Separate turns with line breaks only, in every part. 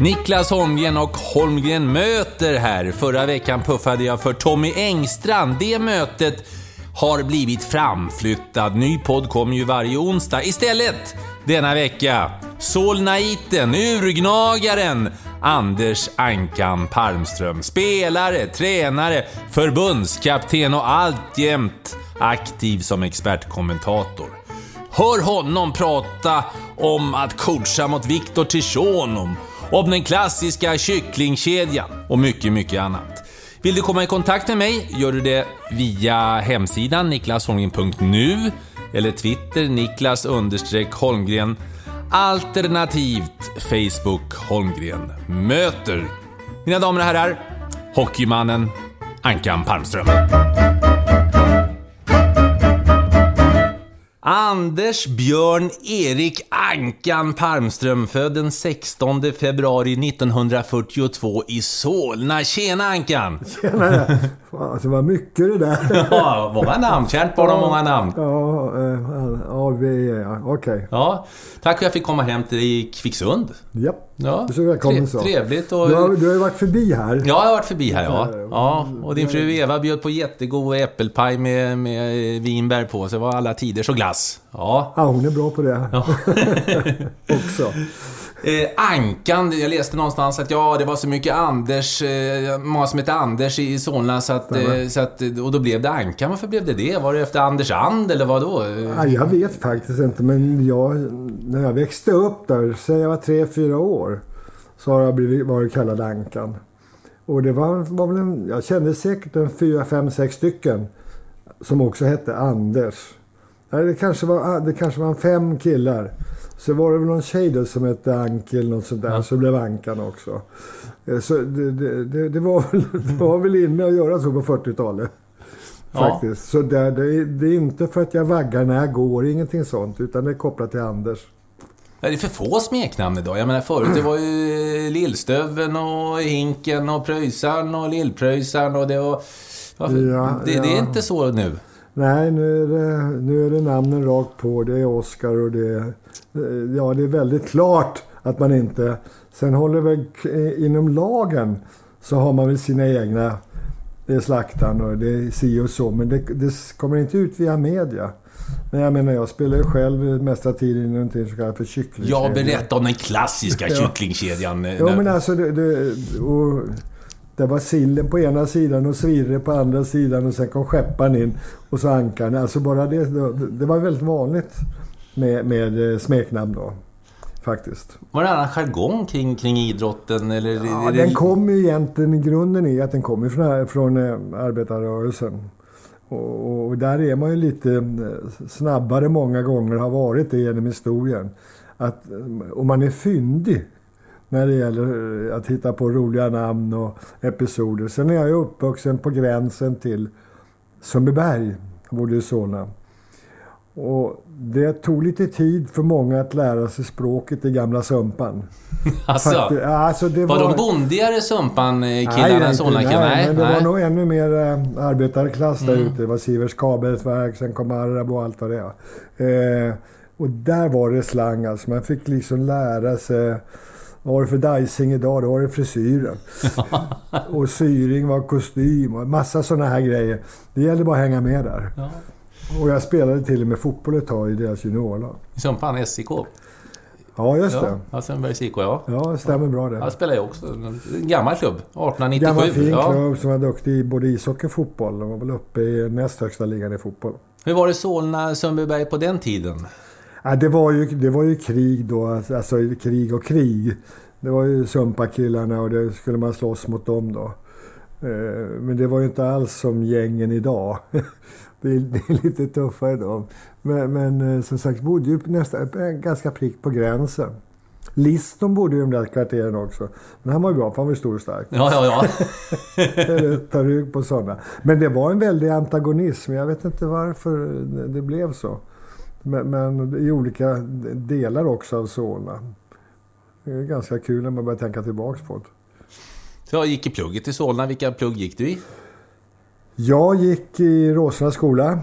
Niklas Holmgren och Holmgren möter här. Förra veckan puffade jag för Tommy Engstrand. Det mötet har blivit framflyttad. Ny podd kommer ju varje onsdag. Istället denna vecka, Solnaiten, urgnagaren, Anders Ankan Palmström. Spelare, tränare, förbundskapten och alltjämt aktiv som expertkommentator. Hör honom prata om att coacha mot Viktor Tichon, om, om den klassiska kycklingkedjan och mycket, mycket annat. Vill du komma i kontakt med mig gör du det via hemsidan niklasholmgren.nu eller Twitter Niklas Holmgren alternativt Facebook Holmgren möter. Mina damer och herrar, hockeymannen Ankan Palmström. Anders Björn Erik Ankan Palmström, född den 16 februari 1942 i Solna. Tjena Ankan!
Tjenare! Alltså vad mycket det där.
Ja, många namn. Kärt barn har många namn.
Ja, eh, AV, ja. Okej.
Ja, tack för att jag fick komma hem till dig i Kvicksund.
Japp.
Ja,
så välkommen så.
Trevligt och...
Du har, du har ju varit förbi här.
Ja, jag har varit förbi här ja. ja. Och din fru Eva bjöd på jättegod äppelpaj med, med vinbär på. Så det var alla tiders och glass. Ja.
ja, hon är bra på det. Ja. Också.
Eh, Ankan, jag läste någonstans att ja, det var så mycket Anders, eh, många som hette Anders i Solna så att, eh, så att, och då blev det Ankan. Varför blev det det? Var det efter Anders And eller vad då?
Ja, jag vet faktiskt inte, men jag, när jag växte upp där, sen jag var tre, fyra år, så har jag blivit, varit kallad Ankan. Och det var, var väl en, jag kände säkert en fyra, fem, sex stycken som också hette Anders. Det kanske var, det kanske var fem killar så var det väl någon tjej då som hette Ankel, något sånt där. Ja. Så blev Ankan också. Eh, så det, det, det, var väl, det var väl inne att göra så på 40-talet. Faktiskt. Ja. Så det, det, det, är inte för att jag vaggar när jag går, ingenting sånt. Utan det är kopplat till Anders.
Är det för få smeknamn idag? Jag menar förut det var ju Lillstöven och Hinken och Pröjsaren och Lillpröjsaren och det var... Ja, det, det är inte så nu.
Nej, nu är, det, nu är det namnen rakt på. Det är Oscar och det är... Ja, det är väldigt klart att man inte... Sen håller väl inom lagen så har man väl sina egna... Det är slaktaren och det är si och så. Men det, det kommer inte ut via media. Men jag menar, jag spelar ju själv mesta tiden i någonting som kallas för kycklingkedjan.
Ja, berätta om den klassiska kycklingkedjan.
Ja, men alltså... Det, det, och, det var sillen på ena sidan och Svirre på andra sidan och sen kom skepparen in och så ankarna. Alltså bara det, det var väldigt vanligt med, med eh, smeknamn då. Faktiskt.
Var det annan jargong kring, kring idrotten? Eller,
ja, det... den kommer ju egentligen, grunden är att den kommer från, från äh, arbetarrörelsen. Och, och, där är man ju lite eh, snabbare många gånger, har varit det genom historien. Att om man är fyndig när det gäller att hitta på roliga namn och episoder. Sen är jag ju uppvuxen på gränsen till Sundbyberg. Jag bodde i Solna. Och det tog lite tid för många att lära sig språket i gamla Sumpan.
alltså, Fakti alltså det var, var de bondigare Sumpan-killarna,
Solnakillarna? Nej, nej, men det nej. var nog ännu mer arbetarklass där mm. ute. Det var Sivers kabelverk, sen kom Arabo och allt vad det är. Eh, och där var det slang alltså. Man fick liksom lära sig vad var det för dicing idag? Då var det frisyren. och syring var kostym och massa sådana här grejer. Det gällde bara att hänga med där. Ja. Och jag spelade till och med fotboll ett tag i deras juniorlag.
I Sumpan, SIK?
Ja, just
Ja,
det.
ja Sundbergs IK, ja.
Ja, det stämmer bra det.
Jag spelar jag också. En gammal klubb. 1897.
Gammal fin
ja.
klubb som var duktig i både ishockey och fotboll. De var väl uppe i näst högsta ligan i fotboll.
Hur var det Solna, Sundbyberg på den tiden?
Ja, det, var ju, det var ju krig då, alltså krig och krig. Det var ju Sumpa-killarna och det skulle man slåss mot dem då. Eh, Men det var ju inte alls som gängen idag. Det är, det är lite tuffare då. Men, men eh, som sagt, bodde ju nästan eh, ganska prick på gränsen. Liston bodde ju i de där kvarteren också. Men han var ju bra, för han var ju stor och stark.
Ja, ja, ja.
Ta rygg på sådana. Men det var en väldig antagonism. Jag vet inte varför det blev så. Men, men i olika delar också av Solna. Det är ganska kul när man börjar tänka tillbaks på det.
Så jag gick i plugget i Solna. Vilka plugg gick du i?
Jag gick i Råsunda skola.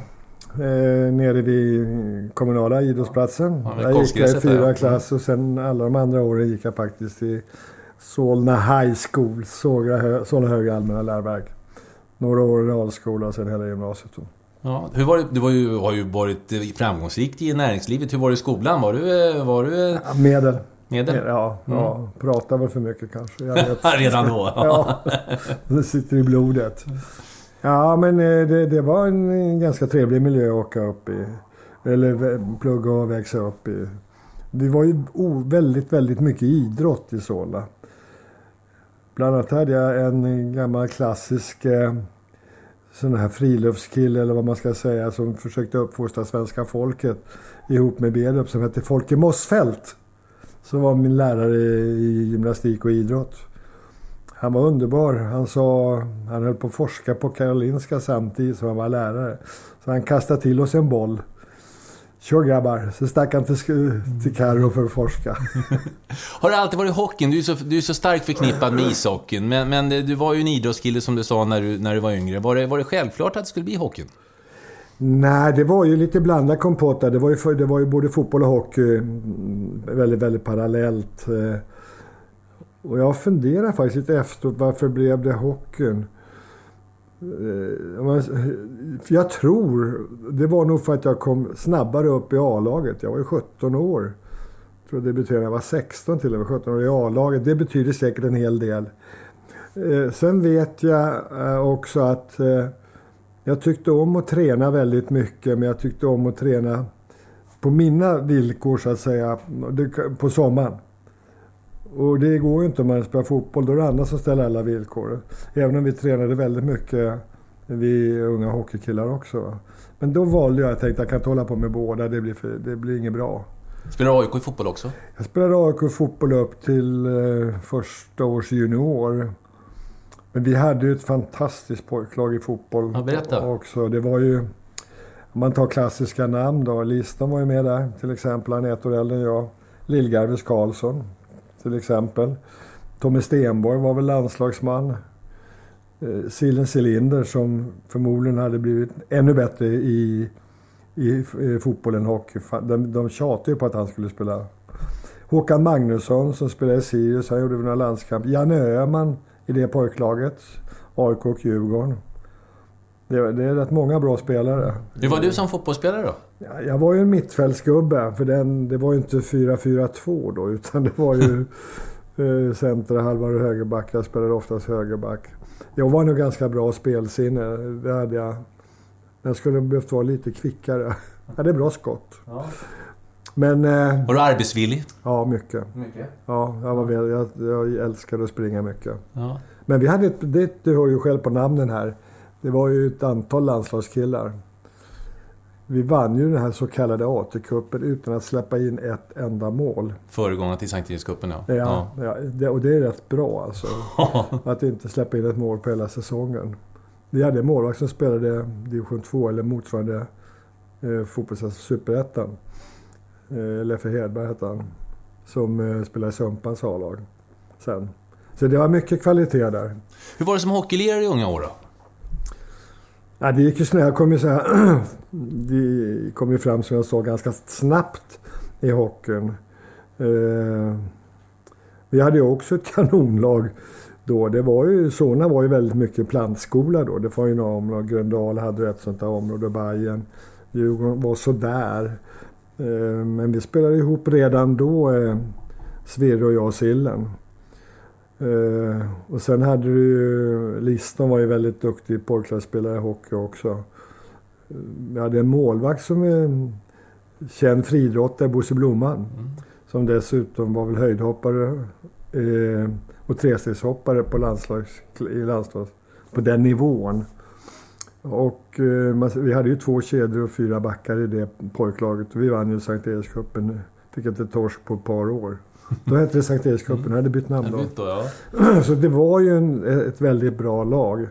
Eh, nere vid kommunala idrottsplatsen.
Ja,
där gick jag i fyra
ja.
klass och sen alla de andra åren gick jag faktiskt i Solna High School, Sågra Hö- Solna höga allmänna läroverk. Några år i realskola och sen hela gymnasiet. då.
Ja, hur var det? Du var ju, har ju varit framgångsrik i näringslivet. Hur var det i skolan? Var du... Var du
Ja, Medel.
medel?
Ja, ja, pratar väl för mycket kanske. Jag vet.
Redan då?
Ja, det sitter i blodet. Ja, men eh, det, det var en ganska trevlig miljö att åka upp i. Eller plugga och växa upp i. Det var ju väldigt, väldigt mycket idrott i Solna. Bland annat hade jag en gammal klassisk eh, sån här friluftskille eller vad man ska säga som försökte uppfostra svenska folket ihop med Berup som hette Folke Mossfeldt. Som var min lärare i gymnastik och idrott. Han var underbar. Han sa, han höll på att forska på Karolinska samtidigt som han var lärare. Så han kastade till oss en boll. Kör grabbar. Så stack han till, till Karo för att forska.
Har det alltid varit hockeyn? Du är så, du är så starkt förknippad med ishockeyn. Men, men du var ju en idrottskille som du sa när du, när du var yngre. Var det, var det självklart att det skulle bli hockeyn?
Nej, det var ju lite blandad kompott där. Det var ju, för, det var ju både fotboll och hockey mm, väldigt, väldigt parallellt. eh. Och jag funderar faktiskt lite efteråt, varför blev det hockeyn? Eh, om man- för Eh, eh, jag tror, det var nog för att jag kom snabbare upp i A-laget. Jag var ju 17 år. Jag tror debutera. jag var 16 till och med, 17 år i A-laget. Det betyder säkert en hel del. Eh, sen vet jag också att jag tyckte om att träna väldigt mycket, men jag tyckte om att träna på mina villkor så att säga, på sommaren. Och det går ju inte om man spelar fotboll, då är det andra som ställer alla villkor. Även om vi tränade väldigt mycket, vi unga hockeykillar också. Men då valde jag, jag tänkte jag kan inte hålla på med båda, det blir, för, det blir inget bra.
Spelar AIK i fotboll också?
Jag spelade AIK fotboll upp till eh, första års junior. Men vi hade ju ett fantastiskt pojklag i fotboll
Ja, berätta.
också. Det var ju, om man tar klassiska namn då. Liston var ju med där till exempel. Han är ett år äldre än jag. Lill-Garvis Karlsson till exempel. Tommy Stenborg var väl landslagsman. Eh, Sillen Cylinder som förmodligen hade blivit ännu bättre i, i, i fotboll än hockey. De, de tjatade ju på att han skulle spela. Håkan Magnusson som spelade i Sirius, han gjorde väl några landskamp. Janne Öhman i det pojklaget. AIK och Djurgården. Det, det är rätt många bra spelare.
Hur var du som fotbollsspelare då?
Ja, Jag var ju en mittfältsgubbe, för den, det var ju inte 4-4-2 då, utan det var ju eh, center, halva och högerback. Jag spelade oftast högerback. Jag var nog ganska bra spelsinne, det hade jag. Jag skulle behövt vara lite kvickare. Jag hade bra skott. Men, eh,
Var du arbetsvillig?
ja mycket.
Mycket.
Ja, jag, var jag, jag älskade att springa mycket.
Ja.
Men vi hade ett, det, du hör ju själv på namnen här. Det var ju ett antal landslagskillar. Vi vann ju den här så kallade AT-cupen utan att släppa in ett enda mål.
Föregångaren till Sankt Erikscupen, ja.
Ja, ja. det, och det är rätt bra alltså. att inte släppa in ett mål på hela säsongen. Vi hade en målvakt som spelade division 2 eller motsvarande eh, fotbolls superettan. Eh, Leffe Hedberg hette han. Som eh, spelade i Sumpans A-lag sen. Så det var mycket kvalitet där.
Hur var det som hockeylirare i unga år då?
Ja, det gick ju snabbt. Jag kom ju så här, det kom ju fram som jag sa ganska snabbt i hockeyn. Eh, vi hade ju också ett kanonlag då. Det var ju, Solna var ju väldigt mycket plantskola då. Det var ju några områden. Gröndal hade ett sånt där område, Bajen. Djurgården var sådär. Eh, men vi spelade ihop redan då, eh, Svirre och jag och Sillen. Eh, och sen hade du ju, Liston var ju väldigt duktig pojklagsspelare i hockey också. Vi hade en målvakt som är känd friidrottare, Bosse Blomman. Mm. Som dessutom var väl höjdhoppare eh, och trestegshoppare på landslags, i landslags, på den nivån. Och eh, vi hade ju två kedjor och fyra backar i det pojklaget. Vi vann ju Sankt Erikscupen. Fick inte torsk på ett par år. Då hette det Sankt Erikscupen, mm. hade bytt namn då.
Bytt då
ja. Så det var ju en, ett väldigt bra lag.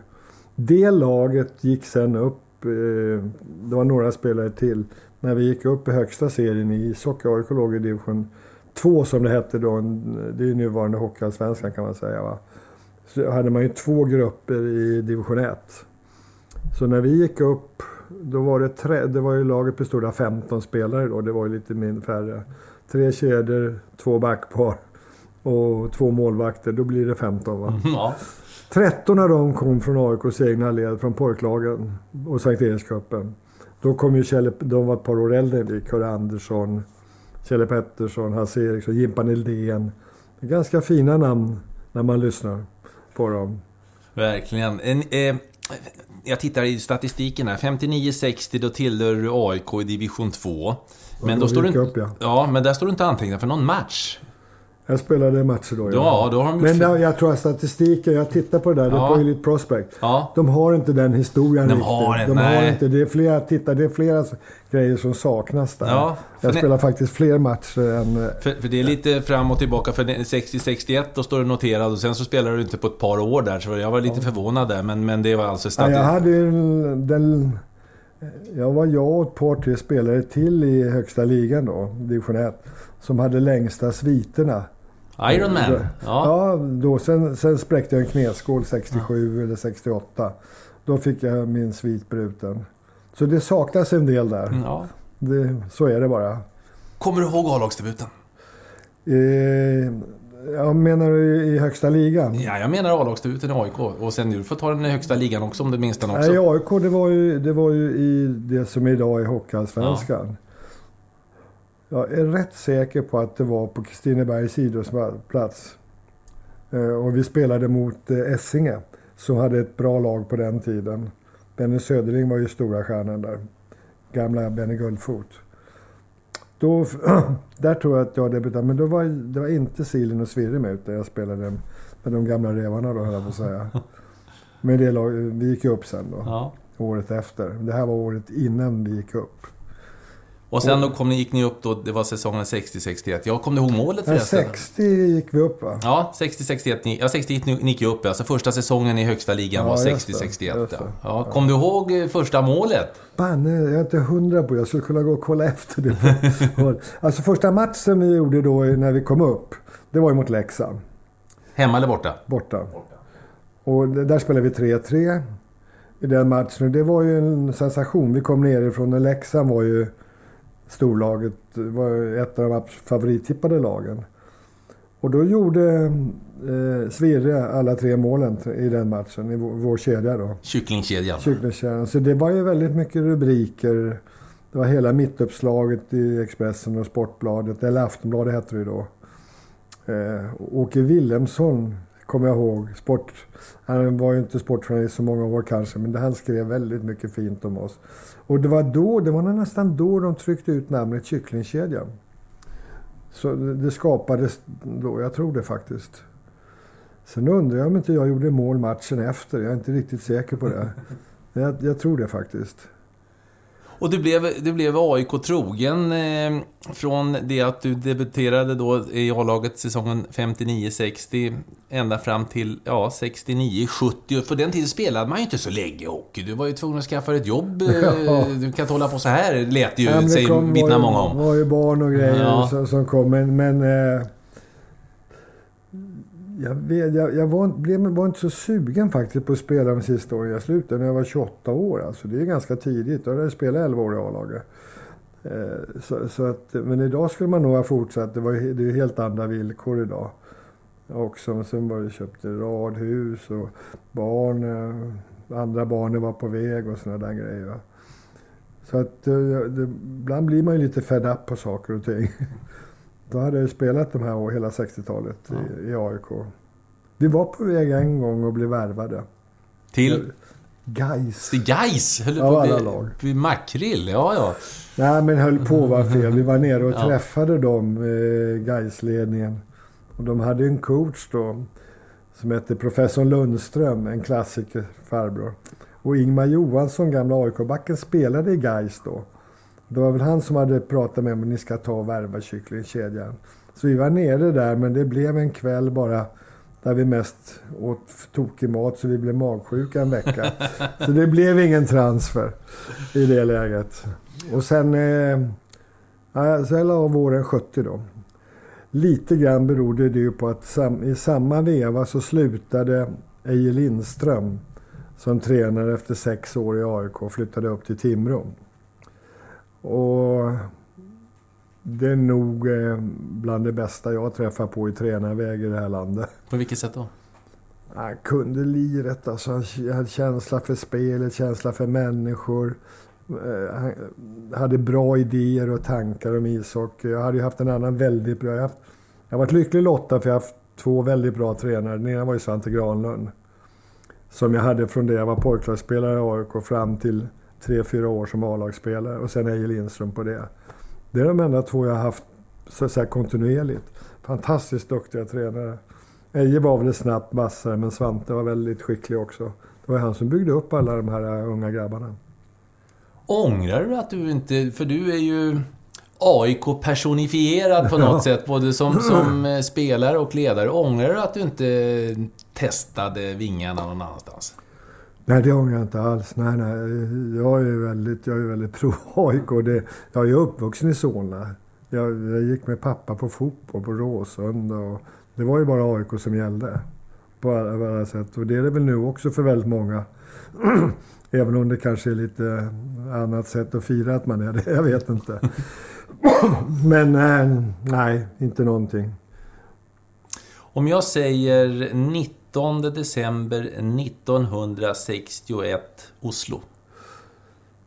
Det laget gick sen upp, eh, det var några spelare till, när vi gick upp i högsta serien i ishockey. AIK låg i division 2 som det hette då. Det är ju nuvarande Hockeyallsvenskan kan man säga. Va? Så hade man ju två grupper i division 1. Så när vi gick upp, då var det, tre, det var ju laget bestod av 15 spelare då. Det var ju lite mindre färre. Tre kedjor, två backpar och två målvakter. Då blir det 15 va? Ja. 13 av dem kom från AIKs egna led, från pojklagen och Sankt Erikscupen. Då kom ju Kjell, de var ett par år äldre än vi. Kurre Andersson, Kjelle Pettersson, Hasse Eriksson, Jimpa Nildén. Ganska fina namn när man lyssnar på dem.
Verkligen. En, eh, jag tittar i statistiken här. 59-60, då tillhör du AIK i division 2. Men, då står du, upp, ja. ja. men där står du inte antecknad för någon match.
Jag spelade matcher då.
Ja, ja då har de
Men jag, jag tror att statistiken, jag tittar på det där, ja. det på Elite Prospect. Ja. De har inte den historien
de Har inte,
de
nej.
har inte, det är flera, titta, det är flera grejer som saknas där. Ja, jag spelar ne... faktiskt fler matcher än...
För, för, det är lite fram och tillbaka. För 60-61 då står du noterad och sen så spelar du inte på ett par år där. Så jag var lite ja. förvånad där, men, men det var alltså
statistik. Ja, jag hade den... Jag var jag och ett par, tre spelare till i högsta ligan då, division 1, som hade längsta sviterna.
Iron Man? Ja.
ja då, sen, sen spräckte jag en knäskål 67 ja. eller 68. Då fick jag min svit bruten. Så det saknas en del där. Ja. Det, så är det bara.
Kommer du ihåg A-lagsdebuten?
Eh, jag menar du i högsta ligan?
Ja, jag menar A-lagsdebuten i AIK. Och sen du får ta den i högsta ligan också om du minns den också.
Nej, AIK det var, ju, det var ju i det som idag är Hockeyallsvenskan. Ja. Jag är rätt säker på att det var på Kristinebergs idrottsplats. Eh, och vi spelade mot eh, Essinge som hade ett bra lag på den tiden. Benny Söderling var ju stora stjärnan där. Gamla Benny Guldfot. Då, där tror jag att jag debuterade, men då var, det var inte Silin och Svirre med utan jag spelade med de gamla revarna då höll jag på att säga. Men det lag, vi gick upp sen då. Ja. Året efter. Det här var året innan vi gick upp.
Och sen då kom ni, gick ni upp då, det var säsongen 60-61. Jag kommer ihåg målet förresten?
Ja, 60 gick vi upp va?
Ja, 60-61. Ja, 60 gick ni gick upp. Alltså första säsongen i högsta ligan ja, var 60-61. Ja. Ja, kom du ihåg eh, första målet?
Banne, jag är inte hundra på. Jag skulle kunna gå och kolla efter det. alltså första matchen vi gjorde då när vi kom upp, det var ju mot Leksand.
Hemma eller borta?
Borta. borta. Och där spelade vi 3-3 i den matchen. Det var ju en sensation. Vi kom nerifrån och Leksand var ju storlaget var ett av de favorittippade lagen. Och då gjorde eh, Svirre alla tre målen i den matchen, i vår, vår kedja då.
Kycklingkedjan.
Kycklingkedjan. Så det var ju väldigt mycket rubriker. Det var hela mittuppslaget i Expressen och Sportbladet, eller Aftonbladet hette det då. Eh, Åke Wilhelmsson kommer jag ihåg. Sport, han var ju inte sportjournalist så många år kanske, men han skrev väldigt mycket fint om oss. Och det var då, det var nästan då de tryckte ut namnet Kycklingkedjan. Så det skapades då, jag tror det faktiskt. Sen undrar jag om inte jag gjorde mål matchen efter. Jag är inte riktigt säker på det. Jag, jag tror det faktiskt.
Och du blev, du blev AIK trogen eh, från det att du debuterade då i A-laget säsongen 59-60 ända fram till ja, 69-70. För den tiden spelade man ju inte så länge hockey. Du var ju tvungen att skaffa ett jobb. Eh, ja. Du kan inte hålla på så här, lät ju, ja, säger, vittnar många om.
Det var ju barn och grejer ja. som, som kom. Men, men eh, jag, vet, jag, jag var, blev, var inte så sugen faktiskt på att spela de sista åren. Jag slutade när jag var 28 år. Alltså. Det är ganska tidigt. Då hade jag spelat 11 år i A-laget. Eh, så, så att, men idag skulle man nog ha fortsatt. Det, var, det är helt andra villkor idag. Också. Sen var det köpte radhus och barn. Eh, andra barnen var på väg och sådana där grejer. Så att eh, det, ibland blir man ju lite fed up på saker och ting. Då hade jag ju spelat de här år, hela 60-talet i, i AIK. Vi var på väg en gång och blev värvade.
Till?
Gais.
Till Gais? Höll
Av
på
alla
att
lag.
bli, bli makrill? Ja, ja.
Nej, men höll på att vara fel. Vi var nere och
Ja.
träffade dem, eh, Gais-ledningen. Och de hade en coach då som hette professor Lundström, en klassiker farbror. Och Ingmar Johansson, gamla AIK-backen, spelade i Gais då. Det var väl han som hade pratat med mig ni ska ta och värva kycklingkedjan. Så vi var nere där, men det blev en kväll bara där vi mest åt tokig mat så vi blev magsjuka en vecka. så det blev ingen transfer i det läget. Och sen... Eh, ja, sen la av våren 70 då. Lite grann berodde det ju på att sam, i samma veva så slutade Eje Lindström som tränare efter sex år i AIK och flyttade upp till Timrå. Och det är nog eh, bland det bästa jag träffar på i tränarväg i det här landet.
På vilket sätt då?
Han kunde liret, alltså. Han hade känsla för spelet, känsla för människor. Eh, Han hade bra idéer och tankar om ishockey. Jag hade ju haft en annan väldigt bra... Jag har, haft, jag har varit lycklig lottad för jag har haft två väldigt bra tränare. Den ena var ju Svante Granlund. Som jag hade från det jag var pojklagsspelare i AIK fram till tre fyra år som A-lagsspelare. Och sen Eje Lindström på det. Det är de enda två jag har haft så att säga kontinuerligt. Fantastiskt duktiga tränare. Eje var väl snabbt vassare, men Svante var väldigt skicklig också. Det var han som byggde upp alla de här uh, unga grabbarna.
Ångrar du att du inte... För du är ju AIK personifierad på något sätt, både som, som eh, spelare och ledare. Ångrar du att du inte testade vingarna någon annanstans?
Nej, det ångrar jag inte alls. Nej, nej. Jag är väldigt, jag är väldigt pro-AIK. Jag är uppvuxen i Solna. Jag, jag gick med pappa på fotboll på Råsunda. Och det var ju bara AIK som gällde. På alla, på alla sätt. Och det är det väl nu också för väldigt många. Även om det kanske är lite annat sätt att fira att man är det. Jag vet inte. Men eh, nej, inte någonting.
Om jag säger 90. 19 december 1961, Oslo.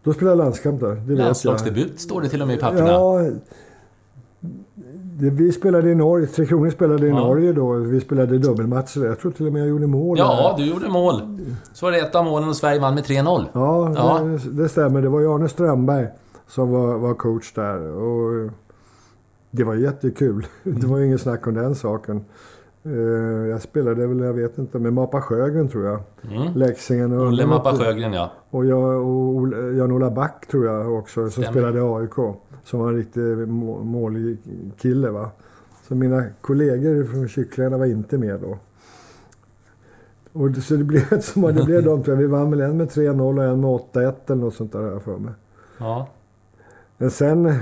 Då spelar jag landskamp där. Det.
Landslagsdebut står det till och med i papperna.
Ja, det, vi spelade i Norge. Tre Kronor spelade i
Ja.
Norge då. Vi spelade dubbelmatcher. Jag tror till och med jag gjorde mål
Ja,
där.
du gjorde mål. Så var det ett av målen och Sverige vann med 3-0.
Ja,
Ja.
Det, det stämmer. Det var ju Arne Strömberg som var, var coach där. Och det var jättekul. Det var ju ingen snack om den saken. Eh, Jag spelade väl, jag vet inte, med Mapa Sjögren tror jag.
Mm.
Leksingen och...
Olle Mappa Sjögren, ja.
Och jag och Jan-Ola Back tror jag också, som
Stämmer.
spelade AIK. Som var en riktig må- målig kille va. Så mina kollegor från Kycklingarna var inte med då. Och så det blev som det blev de tror jag. Vi vann väl en med 3-0 och en med 8-1 eller något sånt där har jag för mig.
ja.
Men sen,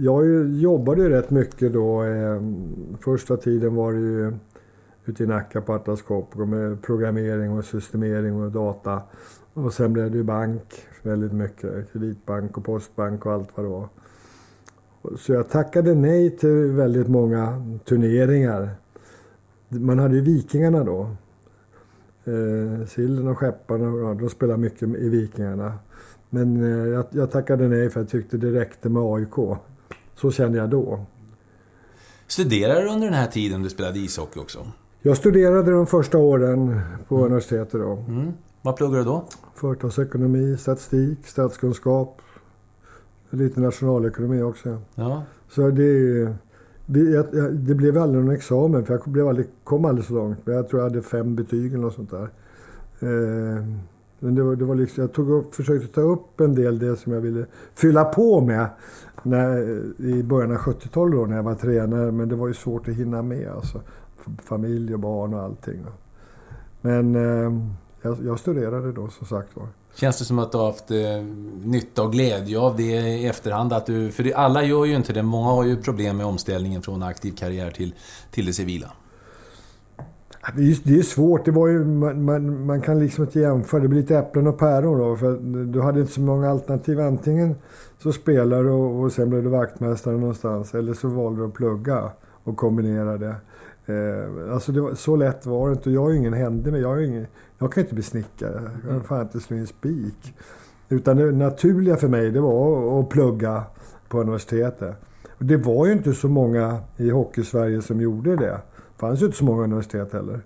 jag jobbade ju rätt mycket då. Ehm, första tiden var det ju ute i Nacka på Atlas Copco med programmering och systemering och data. Och sen blev det ju bank väldigt mycket. Kreditbank och postbank och allt vad det var. Så jag tackade nej till väldigt många turneringar. Man hade ju Vikingarna då. Eh, och Skepparna, ja, de spelade mycket i Vikingarna. Men eh, jag, jag tackade nej för jag tyckte det räckte med AIK. Så kände jag då.
Studerade du under den här tiden du spelade ishockey också?
Jag studerade de första åren på universitetet då.
Mm. Vad pluggade du då?
Företagsekonomi, statistik, statskunskap. Lite nationalekonomi också.
Ja.
Så det, det, blev aldrig någon examen för jag blev aldrig, kom aldrig så långt. Men jag tror jag hade fem betyg eller något sånt där. Eh, men det var, det var liksom, jag tog upp, försökte ta upp en del det som jag ville fylla på med när, i början av 70-talet då när jag var tränare. Men det var ju svårt att hinna med alltså. Familj och barn och allting. Men eh, jag, jag studerade då som sagt var.
Känns det som att du har haft eh, nytta och glädje av det i efterhand? Att du, för det, alla gör ju inte det. Många har ju problem med omställningen från aktiv karriär till, till det civila.
Det är, det är svårt. Det var ju, man, man, man kan liksom inte jämföra. Det blir lite äpplen och päron då. För du hade inte så många alternativ. Antingen så spelar du och, och sen blev du vaktmästare någonstans. Eller så valde du att plugga och kombinera det. Eh, alltså det var, så lätt var det inte. Jag har ju ingen hände med. Jag, är ju ingen, jag kan inte bli snickare. Jag kan fan inte slå in spik. Utan det naturliga för mig det var att plugga på universitetet. Och det var ju inte så många i Hockeysverige som gjorde det. Det fanns ju inte så många universitet heller.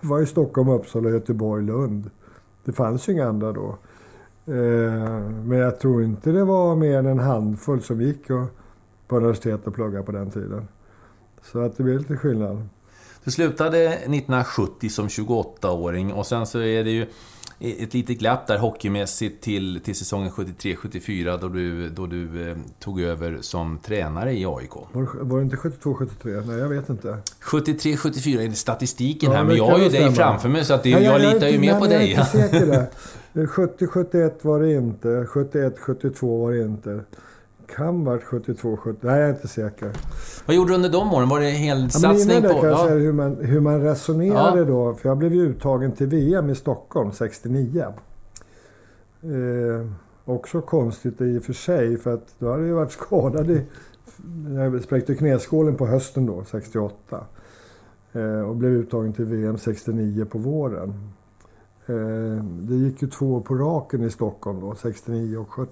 Det var ju Stockholm, Uppsala, Göteborg, Lund. Det fanns ju inga andra då. Eh, men jag tror inte det var mer än en handfull som gick på universitet och pluggade på den tiden. Så att det blev lite skillnad.
Du slutade 1970 som 28-åring och sen så är det ju ett litet glapp där hockeymässigt till, till säsongen 73-74 då du, då du eh, tog över som tränare i AIK.
Var, var det inte 72-73? Nej, jag vet inte.
73-74 är statistiken ja, här, men jag har ju dig framför mig så att det, Nej, jag, jag litar ju mer på dig.
Jag är inte säker där. 70-71 var det inte. 71-72 var det inte kan varit 72, 70. Nej, jag är inte säker.
Vad gjorde du under de åren? Var det helsatsning
ja,
på...
kan jag ja. säga hur man, hur man resonerade ja. då. För jag blev ju uttagen till VM i Stockholm 69. Eh, också konstigt i och för sig, för att då hade jag varit skadad i... Jag spräckte knäskålen på hösten då, 68. Eh, och blev uttagen till VM 69 på våren. Eh, det gick ju två år på raken i Stockholm då, 69 och 70.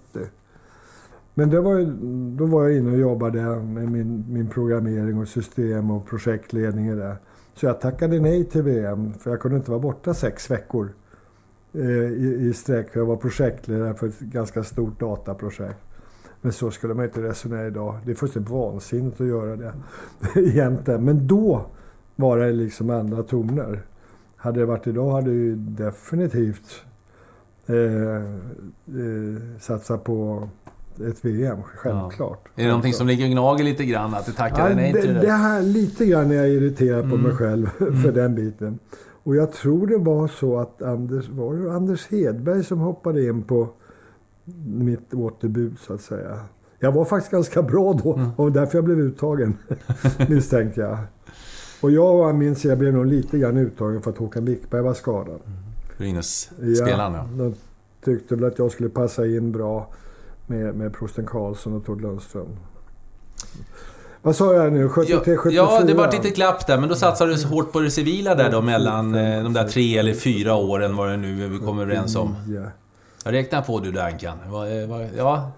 Men det var, då var jag inne och jobbade med min, min programmering och system och projektledning där. Så jag tackade nej till VM för jag kunde inte vara borta sex veckor eh, i, i sträck. Jag var projektledare för ett ganska stort dataprojekt. Men så skulle man inte resonera idag. Det är fullständigt vansinnigt att göra det egentligen. Men då var det liksom andra toner. Hade det varit idag hade jag ju definitivt eh, eh, satsat på ett VM, självklart.
Ja. Är det någonting som ligger och gnager lite grann? Att du tackade ja, nej till det?
Det här, lite grann är jag irriterad på mm. mig själv för mm. den biten. Och jag tror det var så att Anders, var det Anders Hedberg som hoppade in på mitt återbud så att säga. Jag var faktiskt ganska bra då mm. och därför jag blev uttagen, misstänker jag. Och jag minns jag blev nog lite grann uttagen för att Håkan Wickberg var skadad. Mm.
Brynäs spelaren ja.
De tyckte väl att jag skulle passa in bra med, med prosten Karlsson och Tord Lundström. Vad sa jag nu? 73, 74?
Ja, det var ett litet glapp där, men då satsade du hårt på det civila där då mellan eh, de där tre eller fyra åren, vad det nu vi kommer överens om. Jag räknar på du Duncan. Ja.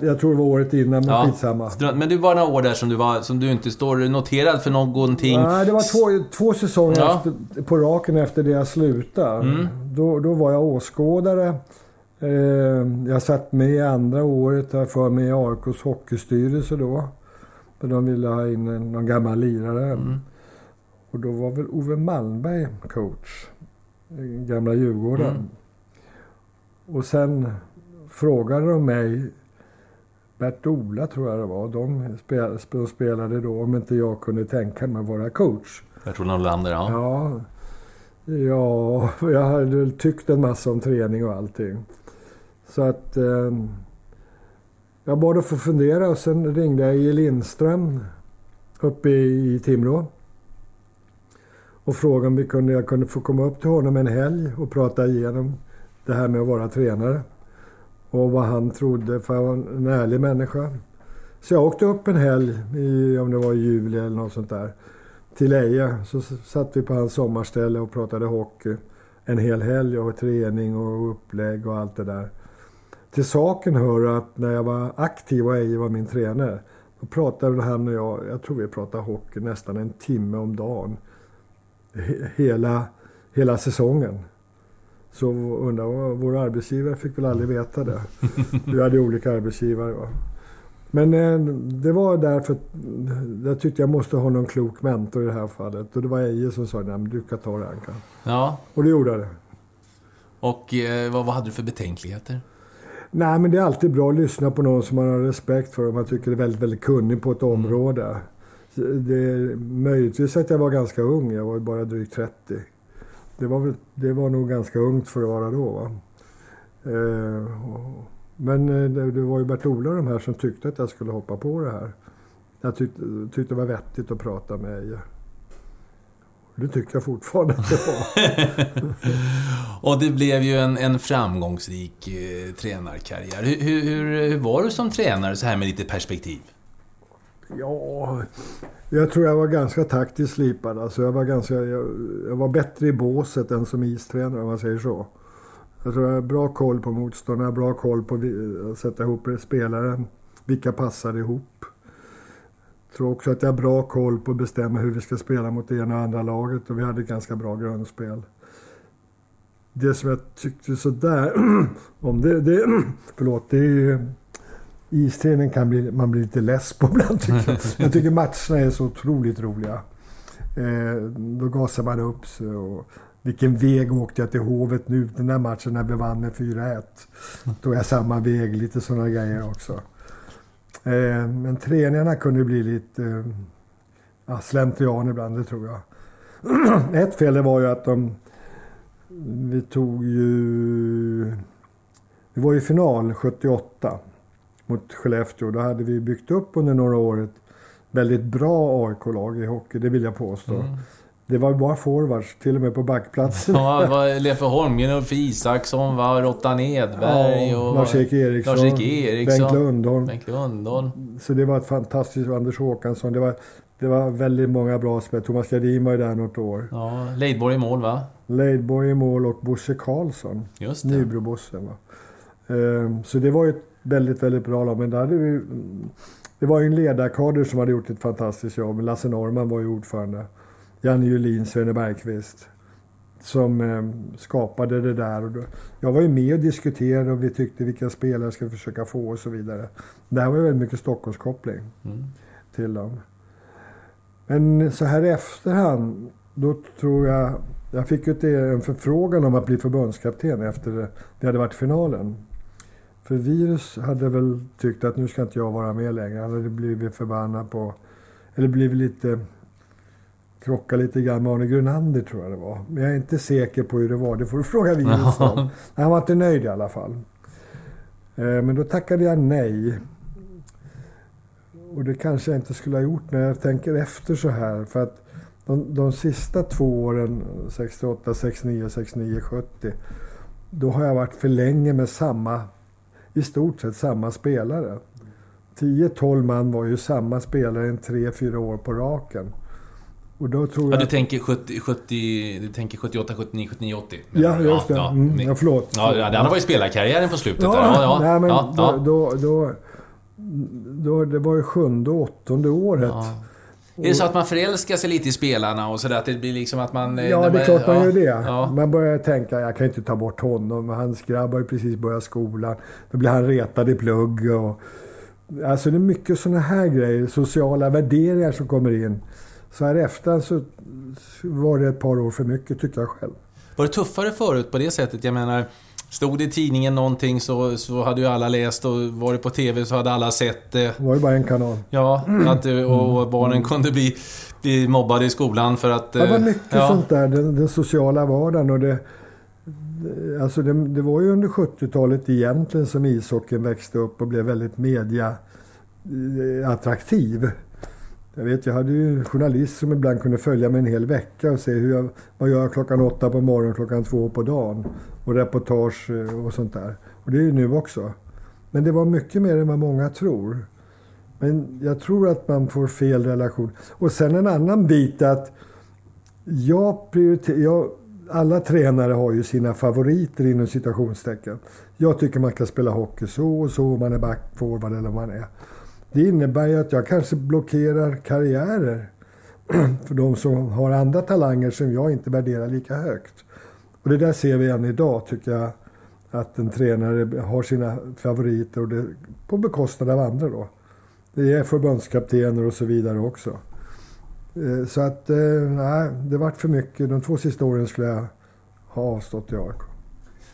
Jag tror det var året innan, men ja. skitsamma.
Men det var några år där som du, var, som du inte står noterad för någonting?
Nej, det var två, två säsonger ja. efter, på raken efter det jag slutade. Mm. Då, då var jag åskådare. Eh, jag satt med andra året där för mig i AIKs hockeystyrelse då. Där de ville ha in någon gammal lirare. Mm. Och då var väl Ove Malmberg coach. Gamla Djurgården. Mm. Och sen frågade de mig, Bert-Ola tror jag det var, de spelade, de spelade då om inte jag kunde tänka mig att vara coach.
Bert-Ola Norlander, ja.
ja. Ja, jag hade tyckt en massa om träning och allting. Så att eh, jag bad att få fundera och sen ringde jag i Lindström uppe i, i Timrå. Och frågade om vi kunde, jag kunde få komma upp till honom en helg och prata igenom det här med att vara tränare. Och vad han trodde, för han var en ärlig människa. Så jag åkte upp en helg, i, om det var i juli eller något sånt där, till Eje. Så satt vi på hans sommarställe och pratade hockey en hel helg och träning och upplägg och allt det där. Till saken hör att när jag var aktiv och Eje var min tränare, då pratade han och jag, jag tror vi pratade hockey nästan en timme om dagen. Hela, hela säsongen. Så undrar vår arbetsgivare fick väl aldrig veta det. Vi hade olika arbetsgivare. Va? Men eh, det var därför jag tyckte jag måste ha någon klok mentor i det här fallet. Och det var Eje som sa att du kan ta det Anka.
Ja.
Och det gjorde jag det.
Och eh, vad, vad hade du för betänkligheter?
Nej, men det är alltid bra att lyssna på någon som man har respekt för och man tycker är väldigt, väldigt kunnig på ett mm. område. Det är möjligtvis att jag var ganska ung. Jag var bara drygt 30. Det var, det var nog ganska ungt för att vara då. Va? Eh, men eh, det, det, var ju Bert-Ola de här som tyckte att jag skulle hoppa på det här. Jag tyckte, tyckte det var vettigt att prata med Eje. Det tycker jag fortfarande att det var.
och det blev ju en, en framgångsrik eh, tränarkarriär. Hur, hur, hur, var du som tränare, så här med lite perspektiv?
Ja, jag tror jag var ganska taktiskt slipad. Alltså jag, var ganska, jag, jag var bättre i båset än som istränare, om man säger så. Jag tror jag har bra koll på motståndarna, bra koll på att sätta ihop spelare. Vilka passar ihop. Tror också att jag har bra koll på att bestämma hur vi ska spela mot det ena och andra laget och vi hade ganska bra grundspel. Det som jag tyckte sådär om det, det förlåt, det är ju isträning kan bli, man bli lite less på ibland tycker jag. Jag tycker matcherna är så otroligt roliga. Eh, då gasar man upp sig och vilken väg åkte jag till Hovet nu den där matchen när vi vann med 4-1. Tog jag samma väg, lite sådana grejer också. Eh, men träningarna kunde bli lite eh, ja, slentrian ibland, det tror jag. Ett fel var ju att de... Vi tog ju... Vi var i final 78 mot Skellefteå. Då hade vi byggt upp under några år ett väldigt bra AIK-lag i hockey, det vill jag påstå. Mm. Det var bara forwards, till och med på backplatsen.
Ja, det var Leffe Holmgren och Isaksson, var Råttan Edberg
och... Lars-Erik Eriksson.
Lars Eriksson.
Bengt Lundholm.
Bengt Lundholm.
Så det var ett fantastiskt... Anders Håkansson. Det var, det var väldigt många bra spel. Thomas Gardin var ju där något år.
Ja, Leidborg i mål va?
Leidborg i mål och Bosse Karlsson.
Just det.
Nybrobossen va. Ehm, så det var ju ett väldigt, väldigt bra lag. Men där hade vi... Det var ju en ledarkader som hade gjort ett fantastiskt jobb. Lasse Norman var ju ordförande. Janne Julin, Svenne Bergqvist. Som eh, skapade det där. Och då, jag var ju med och diskuterade och vi tyckte vilka spelare ska vi försöka få och så vidare. Det här var ju väldigt mycket Stockholmskoppling mm. till dem. Men så här i efterhand, då tror jag... Jag fick ju en förfrågan om att bli förbundskapten efter det. vi hade varit i finalen. För Virus hade väl tyckt att nu ska inte jag vara med längre. Han hade blivit förbannad på... Eller blivit lite krockade lite grann med Arne Grunander tror jag det var. Men jag är inte säker på hur det var. Det får du fråga Virus om. Han var inte nöjd i alla fall. Eh, men då tackade jag nej. Och det kanske jag inte skulle ha gjort när jag tänker efter så här. För att de, de sista två åren, 68, 69, 69, 70. Då har jag varit för länge med samma, i stort sett samma spelare. 10-12 man var ju samma spelare en 3-4 år på raken.
Och då tror jag... du, tänker 70, 70, du tänker 78, 79, 79, 80?
Ja, just det. Ja, mm, ja, förlåt.
Ja, det var ju spelarkarriären på slutet.
Ja, där. ja, ja. Nej, men ja, då, då, då, då, Det var ju sjunde och åttonde året. Ja.
Är det så att man förälskar sig lite i spelarna och sådär? Att det blir liksom att man...
Eh, ja, det är klart man gör det. Ja. Man börjar tänka, jag kan inte ta bort honom. Hans grabb har ju precis börjat skolan. Då blir han retad i plugg och... Alltså det är mycket sådana här grejer. Sociala värderingar som kommer in. Så här efter så var det ett par år för mycket, tycker jag själv.
Var det tuffare förut på det sättet? Jag menar, stod det i tidningen någonting så, så hade ju alla läst och var det på TV så hade alla sett det.
Det var ju bara en kanal.
Ja, att, och barnen kunde bli, bli mobbade i skolan för att...
Det var mycket ja. sånt där, den, den, sociala vardagen och det... Alltså det, det var ju under 70-talet egentligen som ishockeyn växte upp och blev väldigt media attraktiv. Jag vet, jag hade ju en journalist som ibland kunde följa mig en hel vecka och se hur jag, vad jag gör klockan åtta på morgonen, klockan två på dagen. Och reportage eh, och sånt där. Och det är ju nu också. Men det var mycket mer än vad många tror. Men jag tror att man får fel relation. Och sen en annan bit att jag prioriterar... alla tränare har ju sina favoriter inom citationstecken. Jag tycker man ska spela hockey så och så, om man är back, forward eller vad man är. Det innebär ju att jag kanske blockerar karriärer för de som har andra talanger som jag inte värderar lika högt. Och det där ser vi än idag tycker jag. Att en tränare har sina favoriter och det på bekostnad av andra då. Det är förbundskaptener och så vidare också. Eh, så att, eh, nej, det vart för mycket. De två sista åren skulle jag ha avstått i AIK.